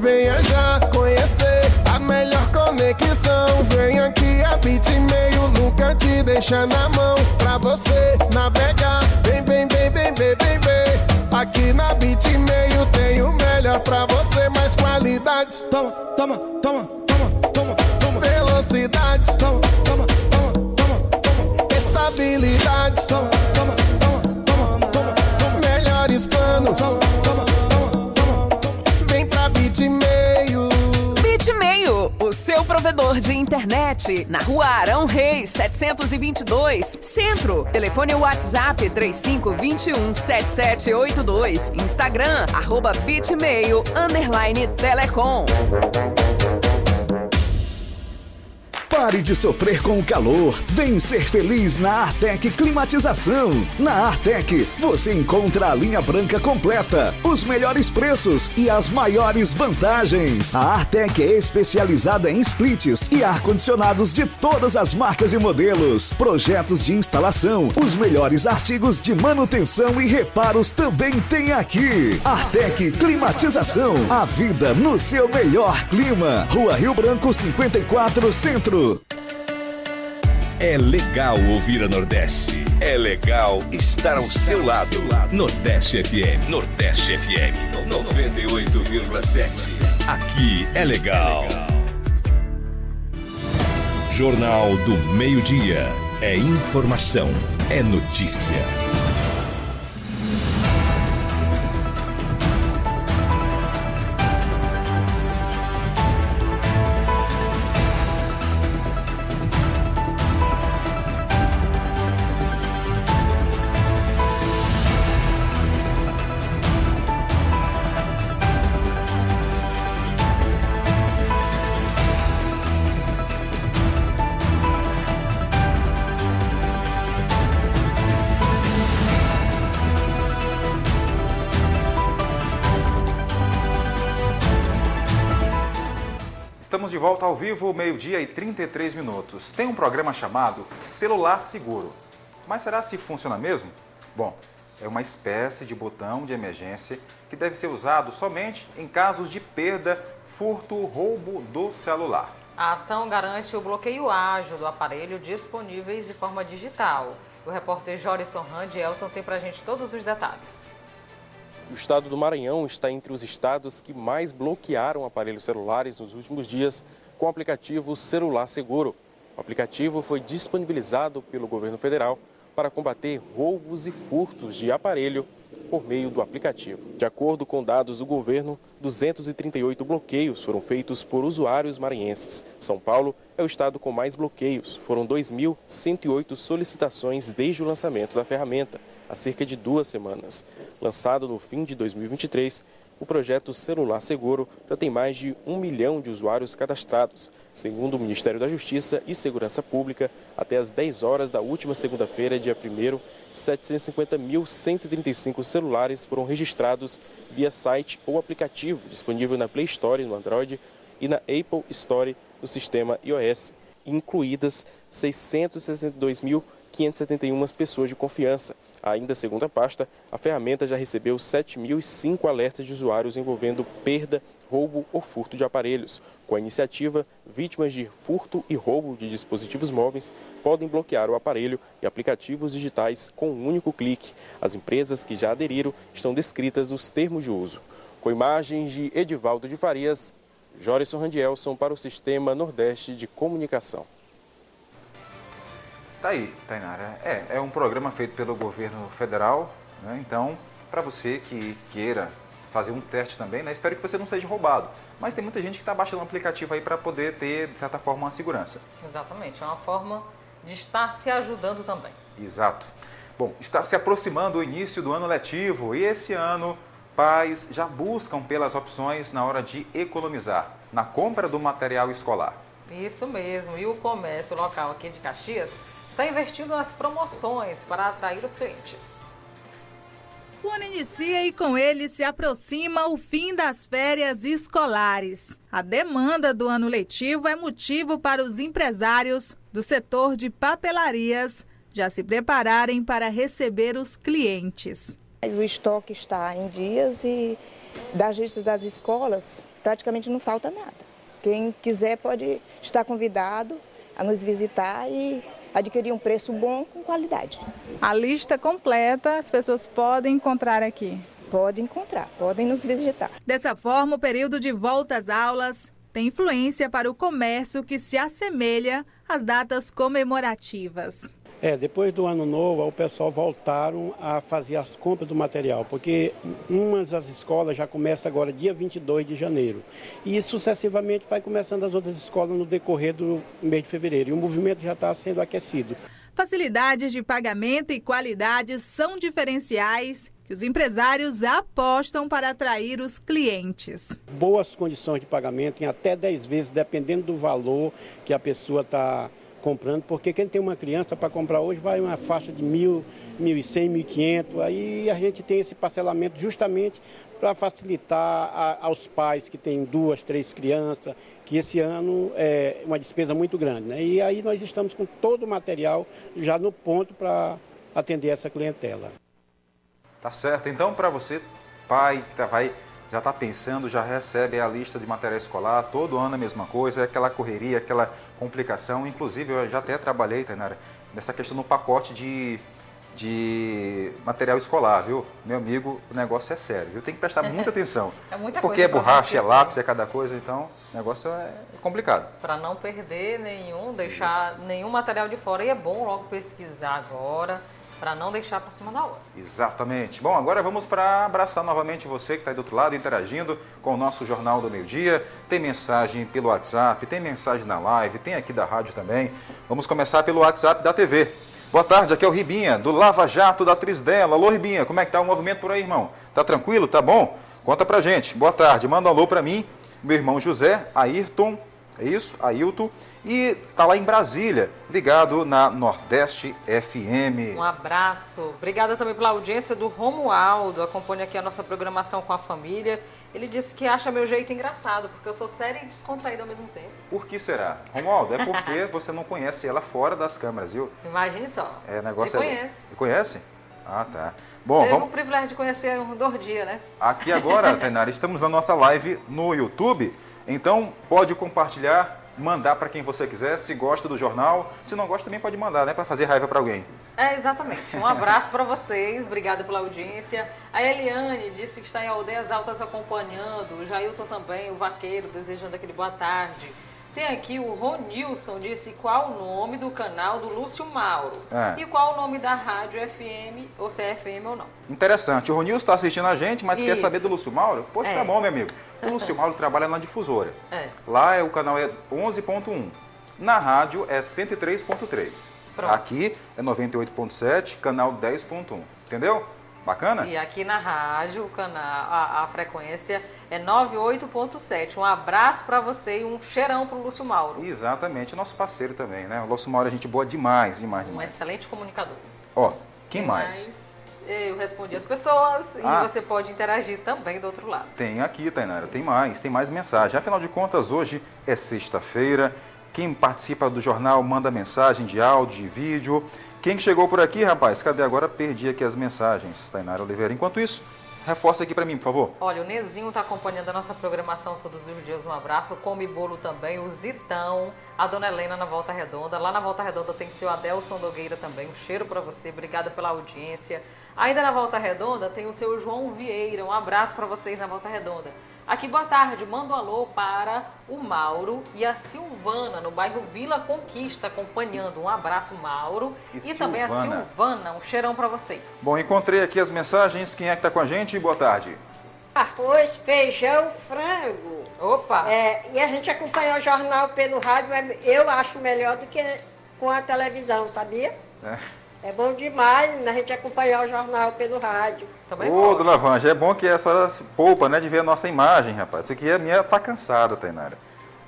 Venha já conhecer a melhor conexão. Vem aqui a Bitmail, nunca te deixa na mão. Pra você navegar, vem, vem, vem, vem, vem, vem, vem. Aqui na Bitmail tem o melhor pra você, mais qualidade. Toma, toma, toma, toma, toma, toma. Velocidade. Toma, toma, toma, toma, toma. Estabilidade. Toma, toma, toma, toma, toma. Melhores planos. Toma, seu provedor de internet. Na rua Arão Reis, 722, Centro. Telefone WhatsApp 3521 7782. Instagram, arroba Bitmail, underline Telecom. Pare de sofrer com o calor. Vem ser feliz na Artec Climatização. Na Artec, você encontra a linha branca completa, os melhores preços e as maiores vantagens. A Artec é especializada em splits e ar-condicionados de todas as marcas e modelos. Projetos de instalação, os melhores artigos de manutenção e reparos também tem aqui. Artec Climatização. A vida no seu melhor clima. Rua Rio Branco 54 Centro. É legal ouvir a Nordeste. É legal estar ao seu lado. Nordeste FM. Nordeste FM. 98,7. Aqui é legal. Jornal do Meio-Dia. É informação. É notícia. Ao vivo, meio-dia e 33 minutos. Tem um programa chamado Celular Seguro. Mas será se funciona mesmo? Bom, é uma espécie de botão de emergência que deve ser usado somente em casos de perda, furto, roubo do celular. A ação garante o bloqueio ágil do aparelho disponíveis de forma digital. O repórter Jorison Rand Elson tem pra gente todos os detalhes. O estado do Maranhão está entre os estados que mais bloquearam aparelhos celulares nos últimos dias com o aplicativo Celular Seguro. O aplicativo foi disponibilizado pelo governo federal para combater roubos e furtos de aparelho por meio do aplicativo. De acordo com dados do governo, 238 bloqueios foram feitos por usuários maranhenses. São Paulo é o estado com mais bloqueios. Foram 2.108 solicitações desde o lançamento da ferramenta, há cerca de duas semanas. Lançado no fim de 2023, o projeto Celular Seguro já tem mais de um milhão de usuários cadastrados. Segundo o Ministério da Justiça e Segurança Pública, até às 10 horas da última segunda-feira, dia 1 750.135 celulares foram registrados via site ou aplicativo disponível na Play Store no Android e na Apple Store no sistema iOS, incluídas 662.571 pessoas de confiança. Ainda segundo a pasta, a ferramenta já recebeu 7.005 alertas de usuários envolvendo perda, roubo ou furto de aparelhos. Com a iniciativa, vítimas de furto e roubo de dispositivos móveis podem bloquear o aparelho e aplicativos digitais com um único clique. As empresas que já aderiram estão descritas nos termos de uso. Com imagens de Edivaldo de Farias, Jorison Randielson para o Sistema Nordeste de Comunicação. Tá aí, Tainara. É, é um programa feito pelo governo federal, né? então, para você que queira fazer um teste também, né? espero que você não seja roubado. Mas tem muita gente que está baixando o aplicativo aí para poder ter, de certa forma, uma segurança. Exatamente, é uma forma de estar se ajudando também. Exato. Bom, está se aproximando o início do ano letivo e esse ano pais já buscam pelas opções na hora de economizar na compra do material escolar. Isso mesmo, e o comércio local aqui de Caxias está investindo nas promoções para atrair os clientes. O ano inicia e com ele se aproxima o fim das férias escolares. A demanda do ano letivo é motivo para os empresários do setor de papelarias já se prepararem para receber os clientes. O estoque está em dias e das listas das escolas praticamente não falta nada. Quem quiser pode estar convidado a nos visitar e adquirir um preço bom com qualidade. A lista completa as pessoas podem encontrar aqui. Pode encontrar, podem nos visitar. Dessa forma, o período de volta às aulas tem influência para o comércio que se assemelha às datas comemorativas. É, depois do ano novo, o pessoal voltaram a fazer as compras do material, porque umas das escolas já começa agora dia 22 de janeiro. E sucessivamente vai começando as outras escolas no decorrer do mês de fevereiro. E o movimento já está sendo aquecido. Facilidades de pagamento e qualidade são diferenciais que os empresários apostam para atrair os clientes. Boas condições de pagamento em até 10 vezes, dependendo do valor que a pessoa está comprando, porque quem tem uma criança para comprar hoje vai uma faixa de mil, mil e cem, mil e quinhentos. Aí a gente tem esse parcelamento justamente para facilitar a, aos pais que têm duas, três crianças, que esse ano é uma despesa muito grande. Né? E aí nós estamos com todo o material já no ponto para atender essa clientela. Tá certo. Então, para você, pai que tá, vai já está pensando, já recebe a lista de material escolar, todo ano a mesma coisa, é aquela correria, aquela complicação. Inclusive, eu já até trabalhei, Tainara, nessa questão no pacote de, de material escolar, viu? Meu amigo, o negócio é sério, viu? Tem que prestar muita atenção. é muita Porque é borracha, é lápis, é cada coisa, então o negócio é complicado. Para não perder nenhum, deixar Isso. nenhum material de fora. E é bom logo pesquisar agora para não deixar para cima da hora. Exatamente. Bom, agora vamos para abraçar novamente você que está aí do outro lado, interagindo com o nosso Jornal do Meio Dia. Tem mensagem pelo WhatsApp, tem mensagem na live, tem aqui da rádio também. Vamos começar pelo WhatsApp da TV. Boa tarde, aqui é o Ribinha, do Lava Jato da atriz dela. Alô, Ribinha, como é que tá o movimento por aí, irmão? Tá tranquilo? Tá bom? Conta pra gente. Boa tarde, manda um alô pra mim, meu irmão José, Ayrton, é isso? Ailton e está lá em Brasília, ligado na Nordeste FM. Um abraço. Obrigada também pela audiência do Romualdo, acompanha aqui a nossa programação com a família. Ele disse que acha meu jeito engraçado, porque eu sou séria e descontraída ao mesmo tempo. Por que será? Romualdo, é porque você não conhece ela fora das câmeras, viu? Imagine só. É, negócio Ele conhece. É... Conhece? Ah, tá. Bom, Teve vamos... o privilégio de conhecer um Dordia, né? Aqui agora, Tainara, estamos na nossa live no YouTube, então pode compartilhar mandar para quem você quiser, se gosta do jornal. Se não gosta, também pode mandar, né? Para fazer raiva para alguém. É, exatamente. Um abraço para vocês, obrigada pela audiência. A Eliane disse que está em Aldeias Altas acompanhando. O Jailton também, o vaqueiro, desejando aquele boa tarde. Tem aqui o Ronilson, disse qual o nome do canal do Lúcio Mauro. É. E qual o nome da rádio FM, ou se é FM ou não. Interessante. O Ronilson está assistindo a gente, mas Isso. quer saber do Lúcio Mauro? Poxa, é. tá bom, meu amigo. O Lúcio Mauro trabalha na difusora. É. Lá é, o canal é 11.1. Na rádio é 103.3. Aqui é 98.7, canal 10.1. Entendeu? Bacana? E aqui na rádio, o canal, a, a frequência é 98.7. Um abraço para você e um cheirão pro Lúcio Mauro. Exatamente, nosso parceiro também, né? O Lúcio Mauro é gente boa demais, demais, Um demais. excelente comunicador. Ó, quem mais? Eu respondi as pessoas Ah. e você pode interagir também do outro lado. Tem aqui, Tainara, tem mais, tem mais mensagem. Afinal de contas, hoje é sexta-feira. Quem participa do jornal manda mensagem de áudio, de vídeo. Quem que chegou por aqui, rapaz? Cadê agora? Perdi aqui as mensagens, Tainara Oliveira. Enquanto isso, reforça aqui para mim, por favor. Olha, o Nezinho está acompanhando a nossa programação todos os dias. Um abraço. O Come Bolo também. O Zitão. A Dona Helena na Volta Redonda. Lá na Volta Redonda tem seu Adelson Nogueira também. Um cheiro para você. Obrigada pela audiência. Ainda na Volta Redonda tem o seu João Vieira. Um abraço para vocês na Volta Redonda. Aqui, boa tarde. Manda um alô para o Mauro e a Silvana, no bairro Vila Conquista, acompanhando. Um abraço, Mauro. E E, também a Silvana. Um cheirão para vocês. Bom, encontrei aqui as mensagens. Quem é que tá com a gente? Boa tarde. Arroz, feijão, frango. Opa! É, e a gente acompanha o jornal pelo rádio, é- eu acho melhor do que com a televisão, sabia? É. É bom demais a gente acompanhar o jornal pelo rádio. Ô, dona Vanja, é bom que a senhora se poupa, né, de ver a nossa imagem, rapaz. Porque a minha tá cansada, Tainara.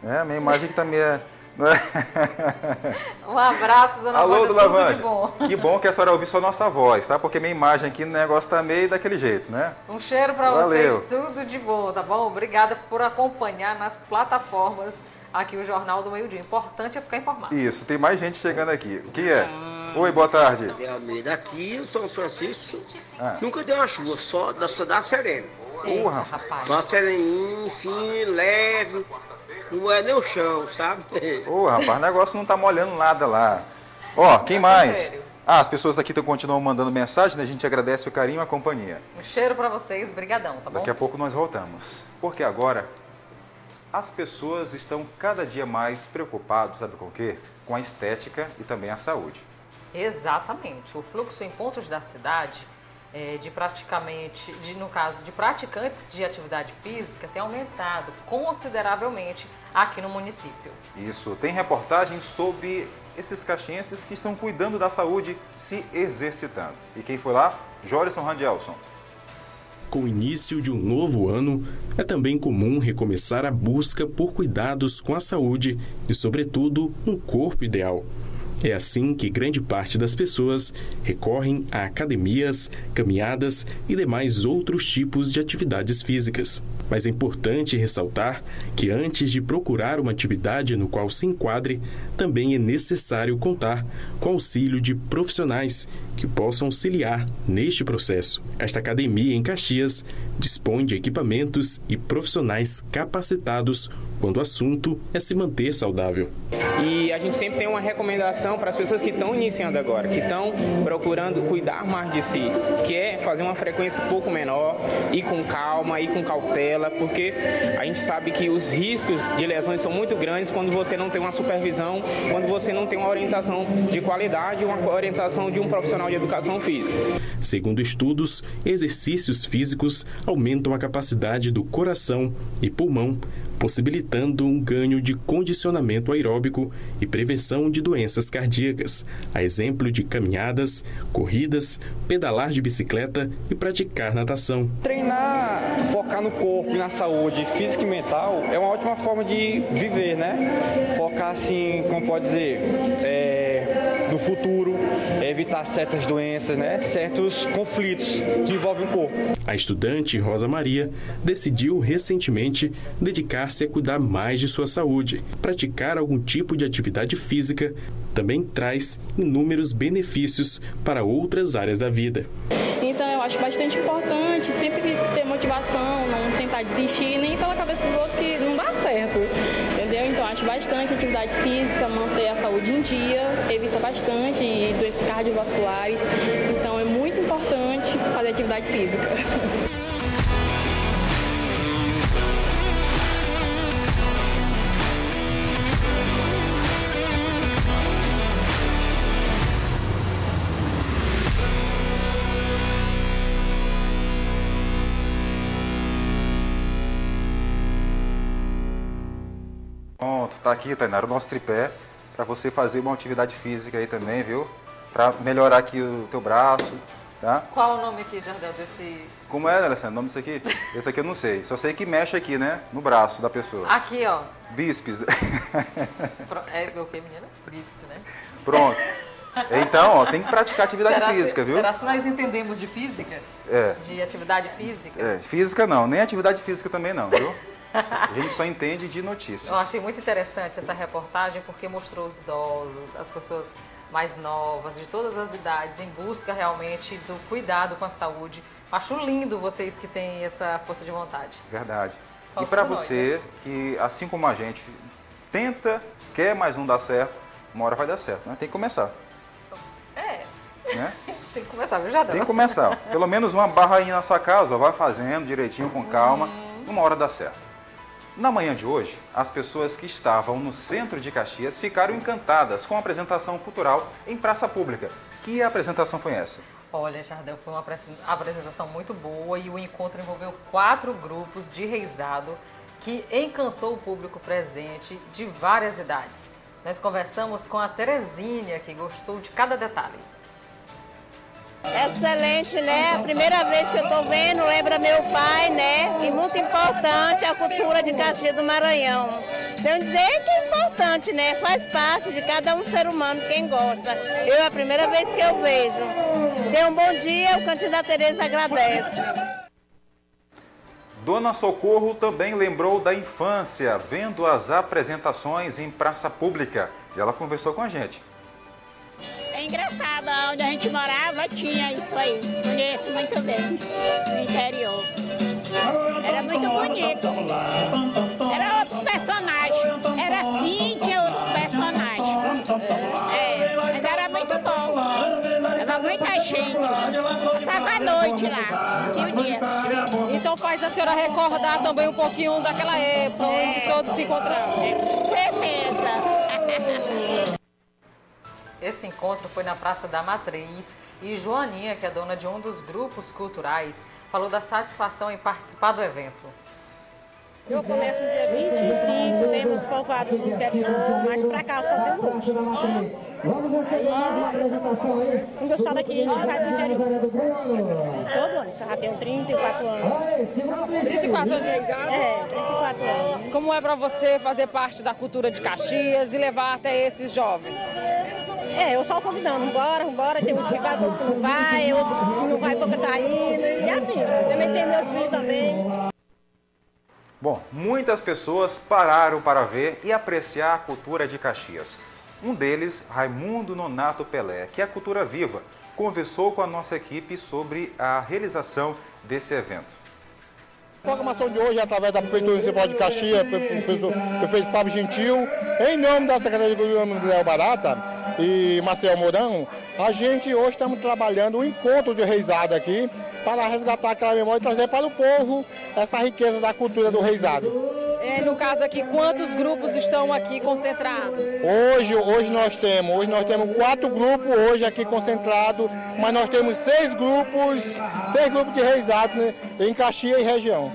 É, a minha imagem que tá meio... Um abraço, Dona Alô, Vanja, dona tudo Vanja. de bom. Que bom que a senhora ouviu só a nossa voz, tá? Porque minha imagem aqui no negócio tá meio daquele jeito, né? Um cheiro para vocês, tudo de bom, tá bom? Obrigada por acompanhar nas plataformas aqui o Jornal do Meio Dia. Importante é ficar informado. Isso, tem mais gente chegando aqui. Quem é? Oi, boa tarde. De Almeida, aqui o São Francisco Ah. nunca deu uma chuva, só da, só dá sereno. Porra, rapaz. Só sereninho, fino, leve, não é nem o chão, sabe? Ô, rapaz, o negócio não tá molhando nada lá. Ó, quem mais? Ah, as pessoas daqui continuam mandando mensagem, né? A gente agradece o carinho e a companhia. Um cheiro para vocês, brigadão, tá bom? Daqui a pouco nós voltamos. Porque agora as pessoas estão cada dia mais preocupadas, sabe com o quê? Com a estética e também a saúde. Exatamente. O fluxo em pontos da cidade, é, de praticamente, de, no caso de praticantes de atividade física, tem aumentado consideravelmente aqui no município. Isso, tem reportagem sobre esses caxienses que estão cuidando da saúde, se exercitando. E quem foi lá? Jorison Randelson. Com o início de um novo ano, é também comum recomeçar a busca por cuidados com a saúde e, sobretudo, um corpo ideal. É assim que grande parte das pessoas recorrem a academias, caminhadas e demais outros tipos de atividades físicas. Mas é importante ressaltar que antes de procurar uma atividade no qual se enquadre, também é necessário contar com o auxílio de profissionais que possam auxiliar neste processo. Esta academia em Caxias dispõe de equipamentos e profissionais capacitados quando o assunto é se manter saudável. E a gente sempre tem uma recomendação para as pessoas que estão iniciando agora, que estão procurando cuidar mais de si, que é fazer uma frequência um pouco menor, ir com calma, ir com cautela, porque a gente sabe que os riscos de lesões são muito grandes quando você não tem uma supervisão, quando você não tem uma orientação de qualidade, uma orientação de um profissional de educação física. Segundo estudos, exercícios físicos aumentam a capacidade do coração e pulmão, possibilitando um ganho de condicionamento aeróbico e prevenção de doenças cardíacas, a exemplo de caminhadas, corridas, pedalar de bicicleta e praticar natação. Treinar, focar no corpo e na saúde física e mental é uma ótima forma de viver, né? Focar assim, como pode dizer, é, no futuro, evitar certas doenças, né? Certos conflitos que envolvem o corpo. A estudante Rosa Maria decidiu recentemente dedicar-se a cuidar mais de sua saúde. Praticar algum tipo de atividade física também traz inúmeros benefícios para outras áreas da vida. Acho bastante importante sempre ter motivação, não tentar desistir, nem pela cabeça do outro que não dá certo. Entendeu? Então acho bastante atividade física, manter a saúde em dia, evita bastante doenças cardiovasculares. Então é muito importante fazer atividade física. tá aqui, Tainara, o nosso tripé, para você fazer uma atividade física aí também, viu? Para melhorar aqui o teu braço, Tá? Qual o nome aqui, Jardel, desse... Como é, Alessandro? O nome disso aqui? Esse aqui eu não sei. Só sei que mexe aqui, né? No braço da pessoa. Aqui, ó. Bíceps. É o que, menina? Príncipe, né? Pronto. Então, ó, tem que praticar atividade será física, se, viu? Será se nós entendemos de física? É. De atividade física? É, física não, nem atividade física também não, viu? A gente só entende de notícia. Eu achei muito interessante essa reportagem porque mostrou os idosos, as pessoas mais novas, de todas as idades, em busca realmente do cuidado com a saúde. Acho lindo vocês que têm essa força de vontade. Verdade. Falta e para você que, assim como a gente, tenta, quer, mas não dá certo, uma hora vai dar certo, né? Tem que começar, É, né? tem que começar, viu, Jardel? Tem que começar. Pelo menos uma barra aí na sua casa, ó, vai fazendo direitinho, com calma, uma hora dá certo. Na manhã de hoje, as pessoas que estavam no centro de Caxias ficaram encantadas com a apresentação cultural em praça pública. Que apresentação foi essa? Olha, Jardel, foi uma apresen- apresentação muito boa e o encontro envolveu quatro grupos de reizado que encantou o público presente de várias idades. Nós conversamos com a Terezinha, que gostou de cada detalhe. Excelente, né? A primeira vez que eu tô vendo, lembra meu pai, né? E muito importante a cultura de Caxias do Maranhão. Que dizer que é importante, né? Faz parte de cada um ser humano, quem gosta. Eu é a primeira vez que eu vejo. Tenha um bom dia, o Cantinho da Tereza agradece. Dona Socorro também lembrou da infância, vendo as apresentações em praça pública. E ela conversou com a gente. É engraçado, onde a gente morava tinha isso aí. Conheço muito bem, no interior. Era muito bonito. Era outros personagens. Era assim, tinha outros personagens. É, mas era muito bom. Era muita gente. Passava a noite lá, assim o dia. Então faz a senhora recordar também um pouquinho daquela época, onde todos se encontravam. Certeza. Esse encontro foi na Praça da Matriz e Joaninha, que é dona de um dos grupos culturais, falou da satisfação em participar do evento. Eu começo no dia 25, temos povoado no interior, mas pra cá só tem hoje. Quando eu saio daqui, a gente vai pro interior. Todo ano, eu já tenho 34 anos. 34 anos de reizado? É, 34 anos. Como é para você fazer parte da cultura de Caxias e levar até esses jovens? É, eu só convidando, embora, embora, tem uns que vai, outros que não vai, outros que não vai porque tá indo, e assim, também tem meus filhos também. Bom, muitas pessoas pararam para ver e apreciar a cultura de Caxias. Um deles, Raimundo Nonato Pelé, que é a Cultura Viva, conversou com a nossa equipe sobre a realização desse evento. A programação de hoje é através da Prefeitura Municipal de Caxias, pre- pre- pre- prefeito Fábio Gentil, em nome da Secretaria de Cultura Léo Barata e Marcel Mourão, a gente hoje estamos trabalhando um encontro de reizado aqui para resgatar aquela memória e trazer para o povo essa riqueza da cultura do reizado. É, no caso aqui, quantos grupos estão aqui concentrados? Hoje, hoje nós temos, hoje nós temos quatro grupos hoje aqui concentrados, mas nós temos seis grupos, seis grupos de reizado né, em Caxias e região.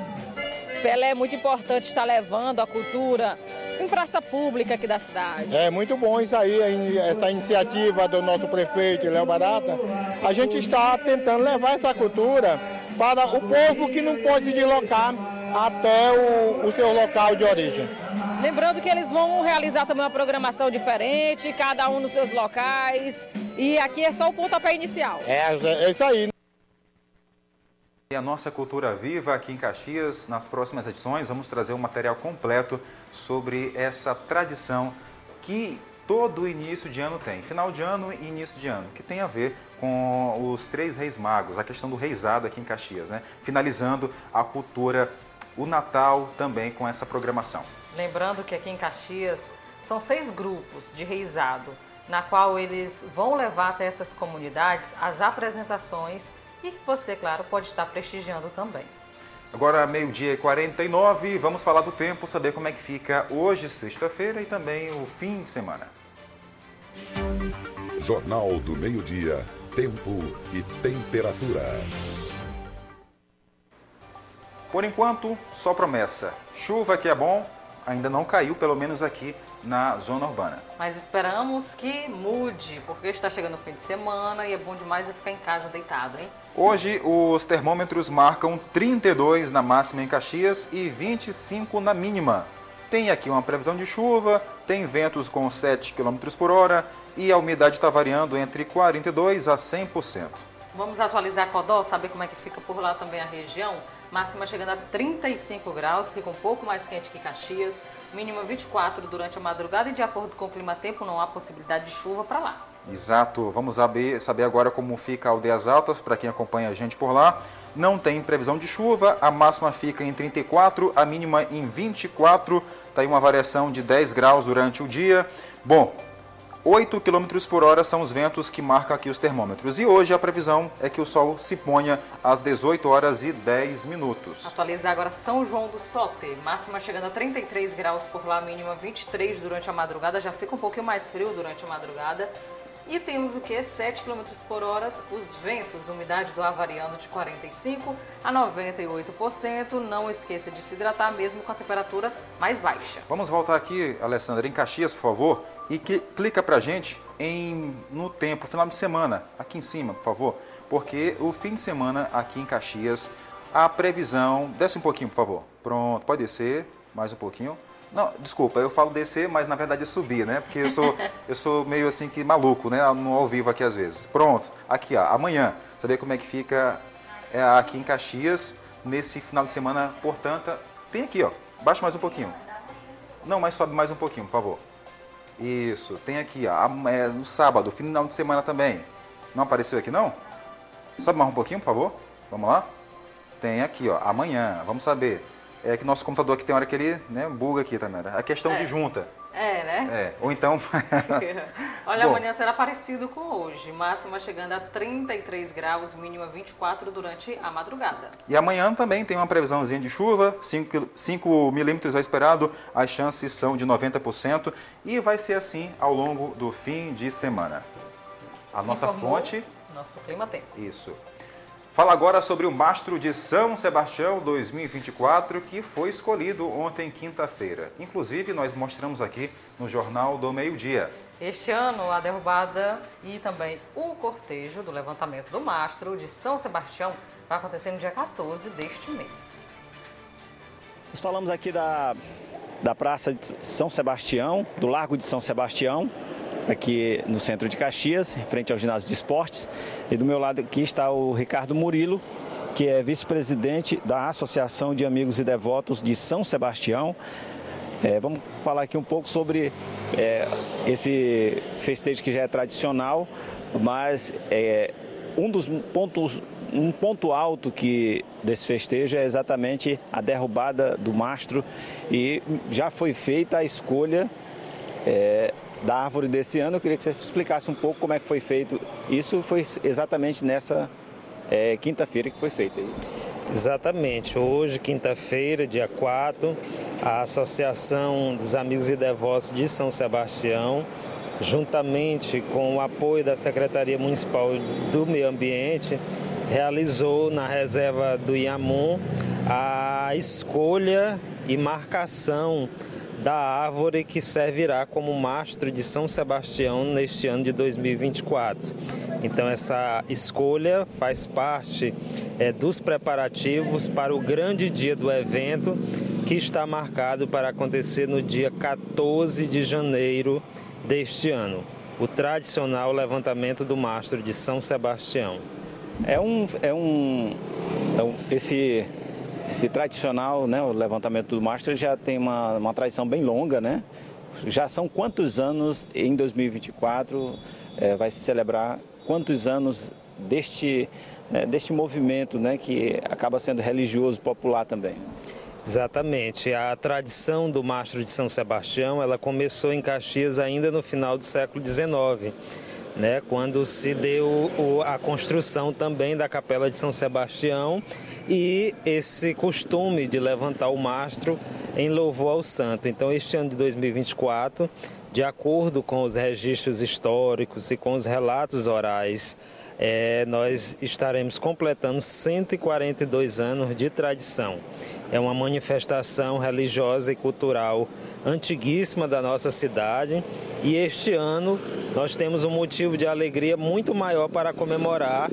Pelé é muito importante estar levando a cultura em praça pública aqui da cidade. É muito bom isso aí, essa iniciativa do nosso prefeito Léo Barata. A gente está tentando levar essa cultura para o povo que não pode se deslocar até o, o seu local de origem. Lembrando que eles vão realizar também uma programação diferente, cada um nos seus locais. E aqui é só o pontapé inicial. É, é isso aí. E a nossa cultura viva aqui em Caxias, nas próximas edições, vamos trazer um material completo sobre essa tradição que todo início de ano tem. Final de ano e início de ano, que tem a ver com os três reis magos, a questão do reisado aqui em Caxias, né? Finalizando a cultura, o Natal também com essa programação. Lembrando que aqui em Caxias são seis grupos de reizado, na qual eles vão levar até essas comunidades as apresentações e você, claro, pode estar prestigiando também. Agora, meio-dia e 49, vamos falar do tempo, saber como é que fica hoje, sexta-feira, e também o fim de semana. Jornal do Meio-Dia, Tempo e Temperatura. Por enquanto, só promessa. Chuva que é bom, ainda não caiu, pelo menos aqui na zona urbana. Mas esperamos que mude, porque está chegando o fim de semana e é bom demais eu ficar em casa deitado, hein? Hoje os termômetros marcam 32 na máxima em Caxias e 25 na mínima. Tem aqui uma previsão de chuva, tem ventos com 7 km por hora e a umidade está variando entre 42% a 100%. Vamos atualizar Codó, saber como é que fica por lá também a região. Máxima chegando a 35 graus, fica um pouco mais quente que Caxias. Mínima 24 durante a madrugada e de acordo com o clima-tempo não há possibilidade de chuva para lá. Exato. Vamos saber, agora como fica Aldeias Altas, para quem acompanha a gente por lá. Não tem previsão de chuva, a máxima fica em 34, a mínima em 24. Está aí uma variação de 10 graus durante o dia. Bom, 8 km por hora são os ventos que marcam aqui os termômetros. E hoje a previsão é que o sol se ponha às 18 horas e 10 minutos. Atualizar agora São João do Soter, máxima chegando a 33 graus por lá, mínima 23 durante a madrugada, já fica um pouquinho mais frio durante a madrugada. E temos o que? 7 km por hora, os ventos, umidade do ar variando de 45% a 98%. Não esqueça de se hidratar mesmo com a temperatura mais baixa. Vamos voltar aqui, Alessandra, em Caxias, por favor, e que, clica pra gente em, no tempo, final de semana, aqui em cima, por favor, porque o fim de semana aqui em Caxias, a previsão, desce um pouquinho, por favor. Pronto, pode descer, mais um pouquinho. Não, desculpa, eu falo descer, mas na verdade é subir, né? Porque eu sou, eu sou meio assim que maluco, né? No ao vivo aqui às vezes. Pronto, aqui ó, amanhã, saber como é que fica é, aqui em Caxias, nesse final de semana, portanto, tem aqui ó, baixa mais um pouquinho. Não, mas sobe mais um pouquinho, por favor. Isso, tem aqui ó, é, no sábado, final de semana também. Não apareceu aqui não? Sobe mais um pouquinho, por favor. Vamos lá? Tem aqui ó, amanhã, vamos saber é que nosso computador aqui tem hora que ele né, buga aqui, também. A questão É. de junta. É, né? É. Ou então. Olha, Bom. amanhã será parecido com hoje. Máxima chegando a 33 graus, mínima 24 durante a madrugada. e amanhã também tem uma previsãozinha de chuva, 5 milímetros é esperado, as chances são de 90% e vai ser assim ao longo do fim de semana. A nossa Informou fonte. Nosso clima tem. Isso. Fala agora sobre o Mastro de São Sebastião 2024, que foi escolhido ontem, quinta-feira. Inclusive, nós mostramos aqui no Jornal do Meio-Dia. Este ano, a derrubada e também o cortejo do levantamento do mastro de São Sebastião vai acontecer no dia 14 deste mês. Nós falamos aqui da, da Praça de São Sebastião, do Largo de São Sebastião, aqui no centro de Caxias, frente ao ginásio de esportes. E do meu lado aqui está o Ricardo Murilo, que é vice-presidente da Associação de Amigos e Devotos de São Sebastião. É, vamos falar aqui um pouco sobre é, esse festejo que já é tradicional, mas é, um dos pontos, um ponto alto que desse festejo é exatamente a derrubada do mastro e já foi feita a escolha é, da árvore desse ano. Eu queria que você explicasse um pouco como é que foi feito. Isso foi exatamente nessa é, quinta-feira que foi feito. é isso? Exatamente. Hoje, quinta-feira, dia 4, a Associação dos Amigos e Devotos de São Sebastião, juntamente com o apoio da Secretaria Municipal do Meio Ambiente, realizou na reserva do Iamum a escolha e marcação da árvore que servirá como mastro de São Sebastião neste ano de 2024. Então essa escolha faz parte eh, dos preparativos para o grande dia do evento que está marcado para acontecer no dia 14 de janeiro deste ano, o tradicional levantamento do mastro de São Sebastião. É um, é um, é um- esse, esse tradicional, né, o levantamento do mastro já tem uma, uma tradição bem longa, né? Já são quantos anos em 2024 eh, vai se celebrar quantos anos deste né, deste movimento, né, que acaba sendo religioso popular também? Exatamente. A tradição do mastro de São Sebastião, ela começou em Caxias ainda no final do século XIX, né, quando se deu a construção também da Capela de São Sebastião e esse costume de levantar o mastro em louvor ao santo. Então, este ano de 2024, de acordo com os registros históricos e com os relatos orais, eh, nós estaremos completando 142 anos de tradição. É uma manifestação religiosa e cultural antiguíssima da nossa cidade. E este ano nós temos um motivo de alegria muito maior para comemorar,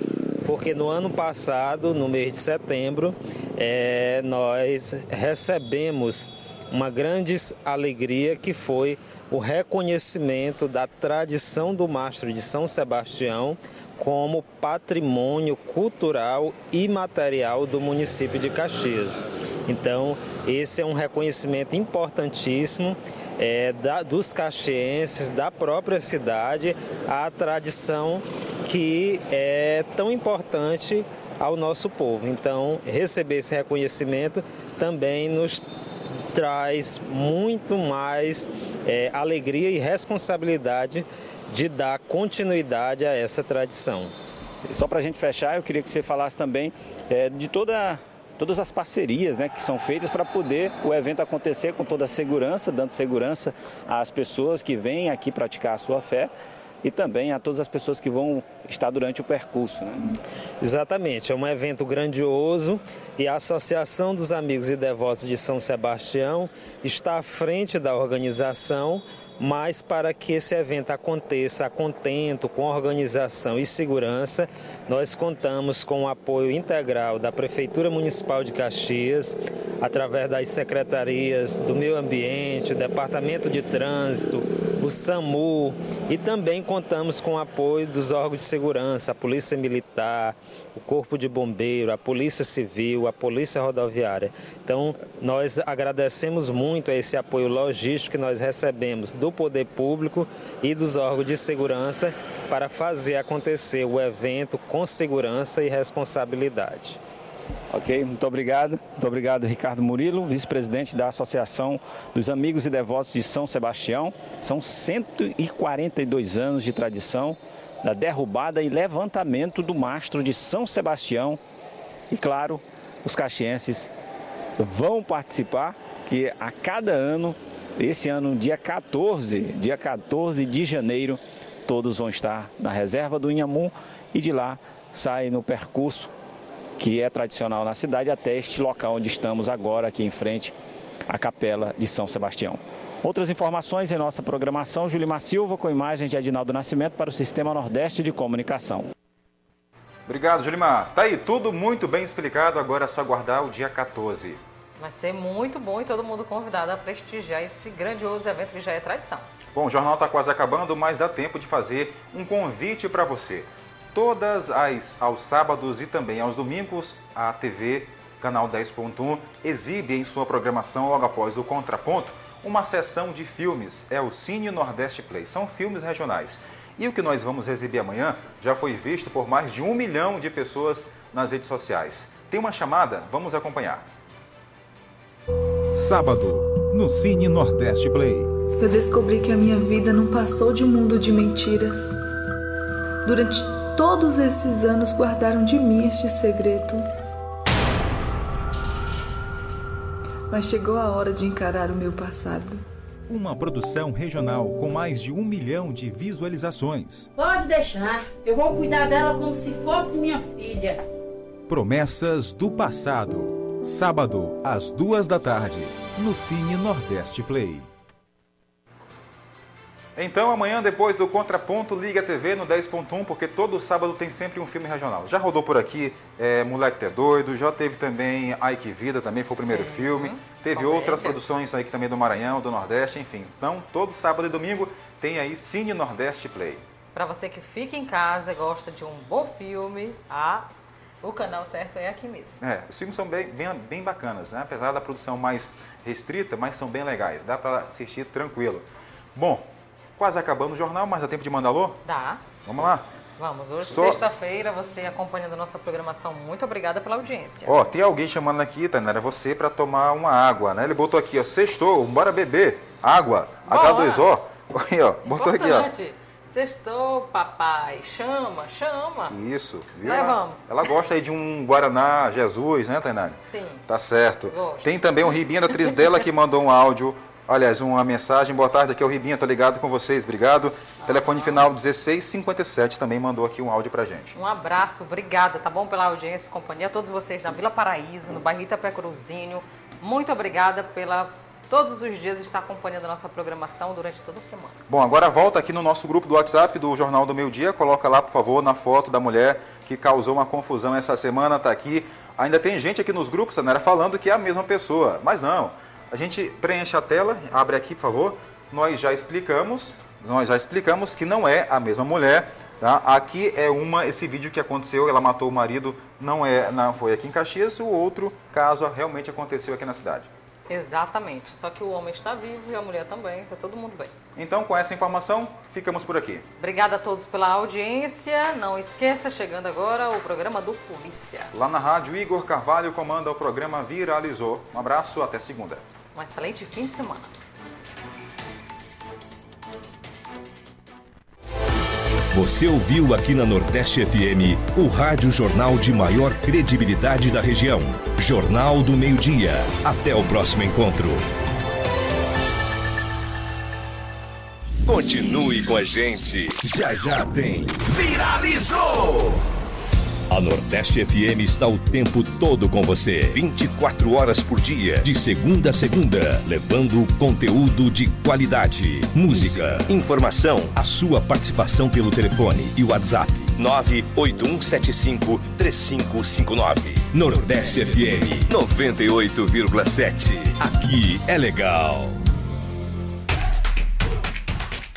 porque no ano passado, no mês de setembro, é, nós recebemos uma grande alegria que foi o reconhecimento da tradição do mastro de São Sebastião como patrimônio cultural e material do município de Caxias. Então, esse é um reconhecimento importantíssimo é, da, dos caxienses, da própria cidade, à tradição que é tão importante ao nosso povo. Então, receber esse reconhecimento também nos traz muito mais é, alegria e responsabilidade de dar continuidade a essa tradição. Só para a gente fechar, eu queria que você falasse também é, de toda, todas as parcerias né, que são feitas para poder o evento acontecer com toda a segurança, dando segurança às pessoas que vêm aqui praticar a sua fé e também a todas as pessoas que vão estar durante o percurso. Né? Exatamente, é um evento grandioso e a Associação dos Amigos e Devotos de São Sebastião está à frente da organização mas para que esse evento aconteça a contento, com organização e segurança, nós contamos com o apoio integral da Prefeitura Municipal de Caxias, através das secretarias do Meio Ambiente, do Departamento de Trânsito, o SAMU e também contamos com o apoio dos órgãos de segurança, a Polícia Militar, o Corpo de Bombeiro, a Polícia Civil, a Polícia Rodoviária. Então, nós agradecemos muito a esse apoio logístico que nós recebemos do poder público e dos órgãos de segurança para fazer acontecer o evento com segurança e responsabilidade. Ok, muito obrigado. Muito obrigado, Ricardo Murilo, vice-presidente da Associação dos Amigos e Devotos de São Sebastião. São 142 anos de tradição da derrubada e levantamento do mastro de São Sebastião. E claro, os caxienses vão participar, que a cada ano, esse ano, dia 14, dia 14 de janeiro, todos vão estar na reserva do Inhamu e de lá saem no percurso que é tradicional na cidade até este local onde estamos agora, aqui em frente à Capela de São Sebastião. Outras informações em nossa programação, Julimar Silva com imagens de Adinaldo Nascimento para o Sistema Nordeste de Comunicação. Obrigado, Julimar. Tá aí, tudo muito bem explicado, agora é só aguardar o dia 14. Vai ser muito bom e todo mundo convidado a prestigiar esse grandioso evento que já é tradição. Bom, o jornal está quase acabando, mas dá tempo de fazer um convite para você. Todas as aos sábados e também aos domingos, a TV Canal 10.1 exibe em sua programação logo após o contraponto uma sessão de filmes, é o Cine Nordeste Play. São filmes regionais. E o que nós vamos exibir amanhã já foi visto por mais de um milhão de pessoas nas redes sociais. Tem uma chamada? Vamos acompanhar. Sábado, no Cine Nordeste Play. Eu descobri que a minha vida não passou de um mundo de mentiras. Durante todos esses anos guardaram de mim este segredo. mas chegou a hora de encarar o meu passado. Uma produção regional com mais de um milhão de visualizações. Pode deixar, eu vou cuidar dela como se fosse minha filha. Promessas do Passado. Sábado, às duas da tarde, no Cine Nordeste Play. Então, amanhã, depois do Contraponto, liga a TV no 10.1, porque todo sábado tem sempre um filme regional. Já rodou por aqui é, Moleque é Doido, já teve também Ai Que Vida, também foi o primeiro Sim. filme. Teve outras produções aí também do Maranhão, do Nordeste, enfim. Então, todo sábado e domingo tem aí Cine Nordeste Play. Para você que fica em casa e gosta de um bom filme, a o canal certo é aqui mesmo. É, os filmes são bem, bem, bem bacanas, né? apesar da produção mais restrita, mas são bem legais, dá para assistir tranquilo. Bom, Quase acabando o jornal, mas dá tempo de mandar alô? Dá. Vamos lá. Vamos, hoje, Só... sexta-feira, você acompanhando a nossa programação. Muito obrigada pela audiência. Ó, tem alguém chamando aqui, Tainara, você para tomar uma água, né? Ele botou aqui, ó, sextou, bora beber água, Bora. H2O. Aí, ó, botou aqui, ó. Sextou, papai. Chama, chama. Isso, viu? Levamos. Ela gosta aí de um Guaraná Jesus, né, Tainara? Sim. Tá certo. Gosto. Tem também o Ribinha da atriz dela que mandou um áudio Aliás, uma mensagem. Boa tarde, aqui é o Ribinha, tô ligado com vocês, obrigado. Telefone final 1657 também mandou aqui um áudio pra gente. Um abraço, obrigada, tá bom pela audiência e companhia. A todos vocês na Vila Paraíso, no bairro Itapé Cruzinho, Muito obrigada pela todos os dias estar acompanhando a nossa programação durante toda a semana. Bom, agora volta aqui no nosso grupo do WhatsApp do Jornal do Meio Dia, coloca lá, por favor, na foto da mulher que causou uma confusão essa semana, está aqui. Ainda tem gente aqui nos grupos, Sanera, falando que é a mesma pessoa, mas não. A gente preenche a tela, abre aqui, por favor. Nós já explicamos, nós já explicamos que não é a mesma mulher. Tá? Aqui é uma, esse vídeo que aconteceu, ela matou o marido, não é, não foi aqui em Caxias, o outro caso realmente aconteceu aqui na cidade. Exatamente. Só que o homem está vivo e a mulher também, está todo mundo bem. Então, com essa informação, ficamos por aqui. Obrigada a todos pela audiência. Não esqueça, chegando agora, o programa do Polícia. Lá na rádio, Igor Carvalho comanda o programa Viralizou. Um abraço, até segunda. Um excelente fim de semana. Você ouviu aqui na Nordeste FM o rádio jornal de maior credibilidade da região. Jornal do Meio-Dia. Até o próximo encontro. Continue com a gente. Já já tem. Viralizou! A Nordeste FM está o tempo todo com você, 24 horas por dia, de segunda a segunda, levando conteúdo de qualidade, música, informação, a sua participação pelo telefone e WhatsApp 98175 3559. Nordeste FM 98,7. Aqui é legal.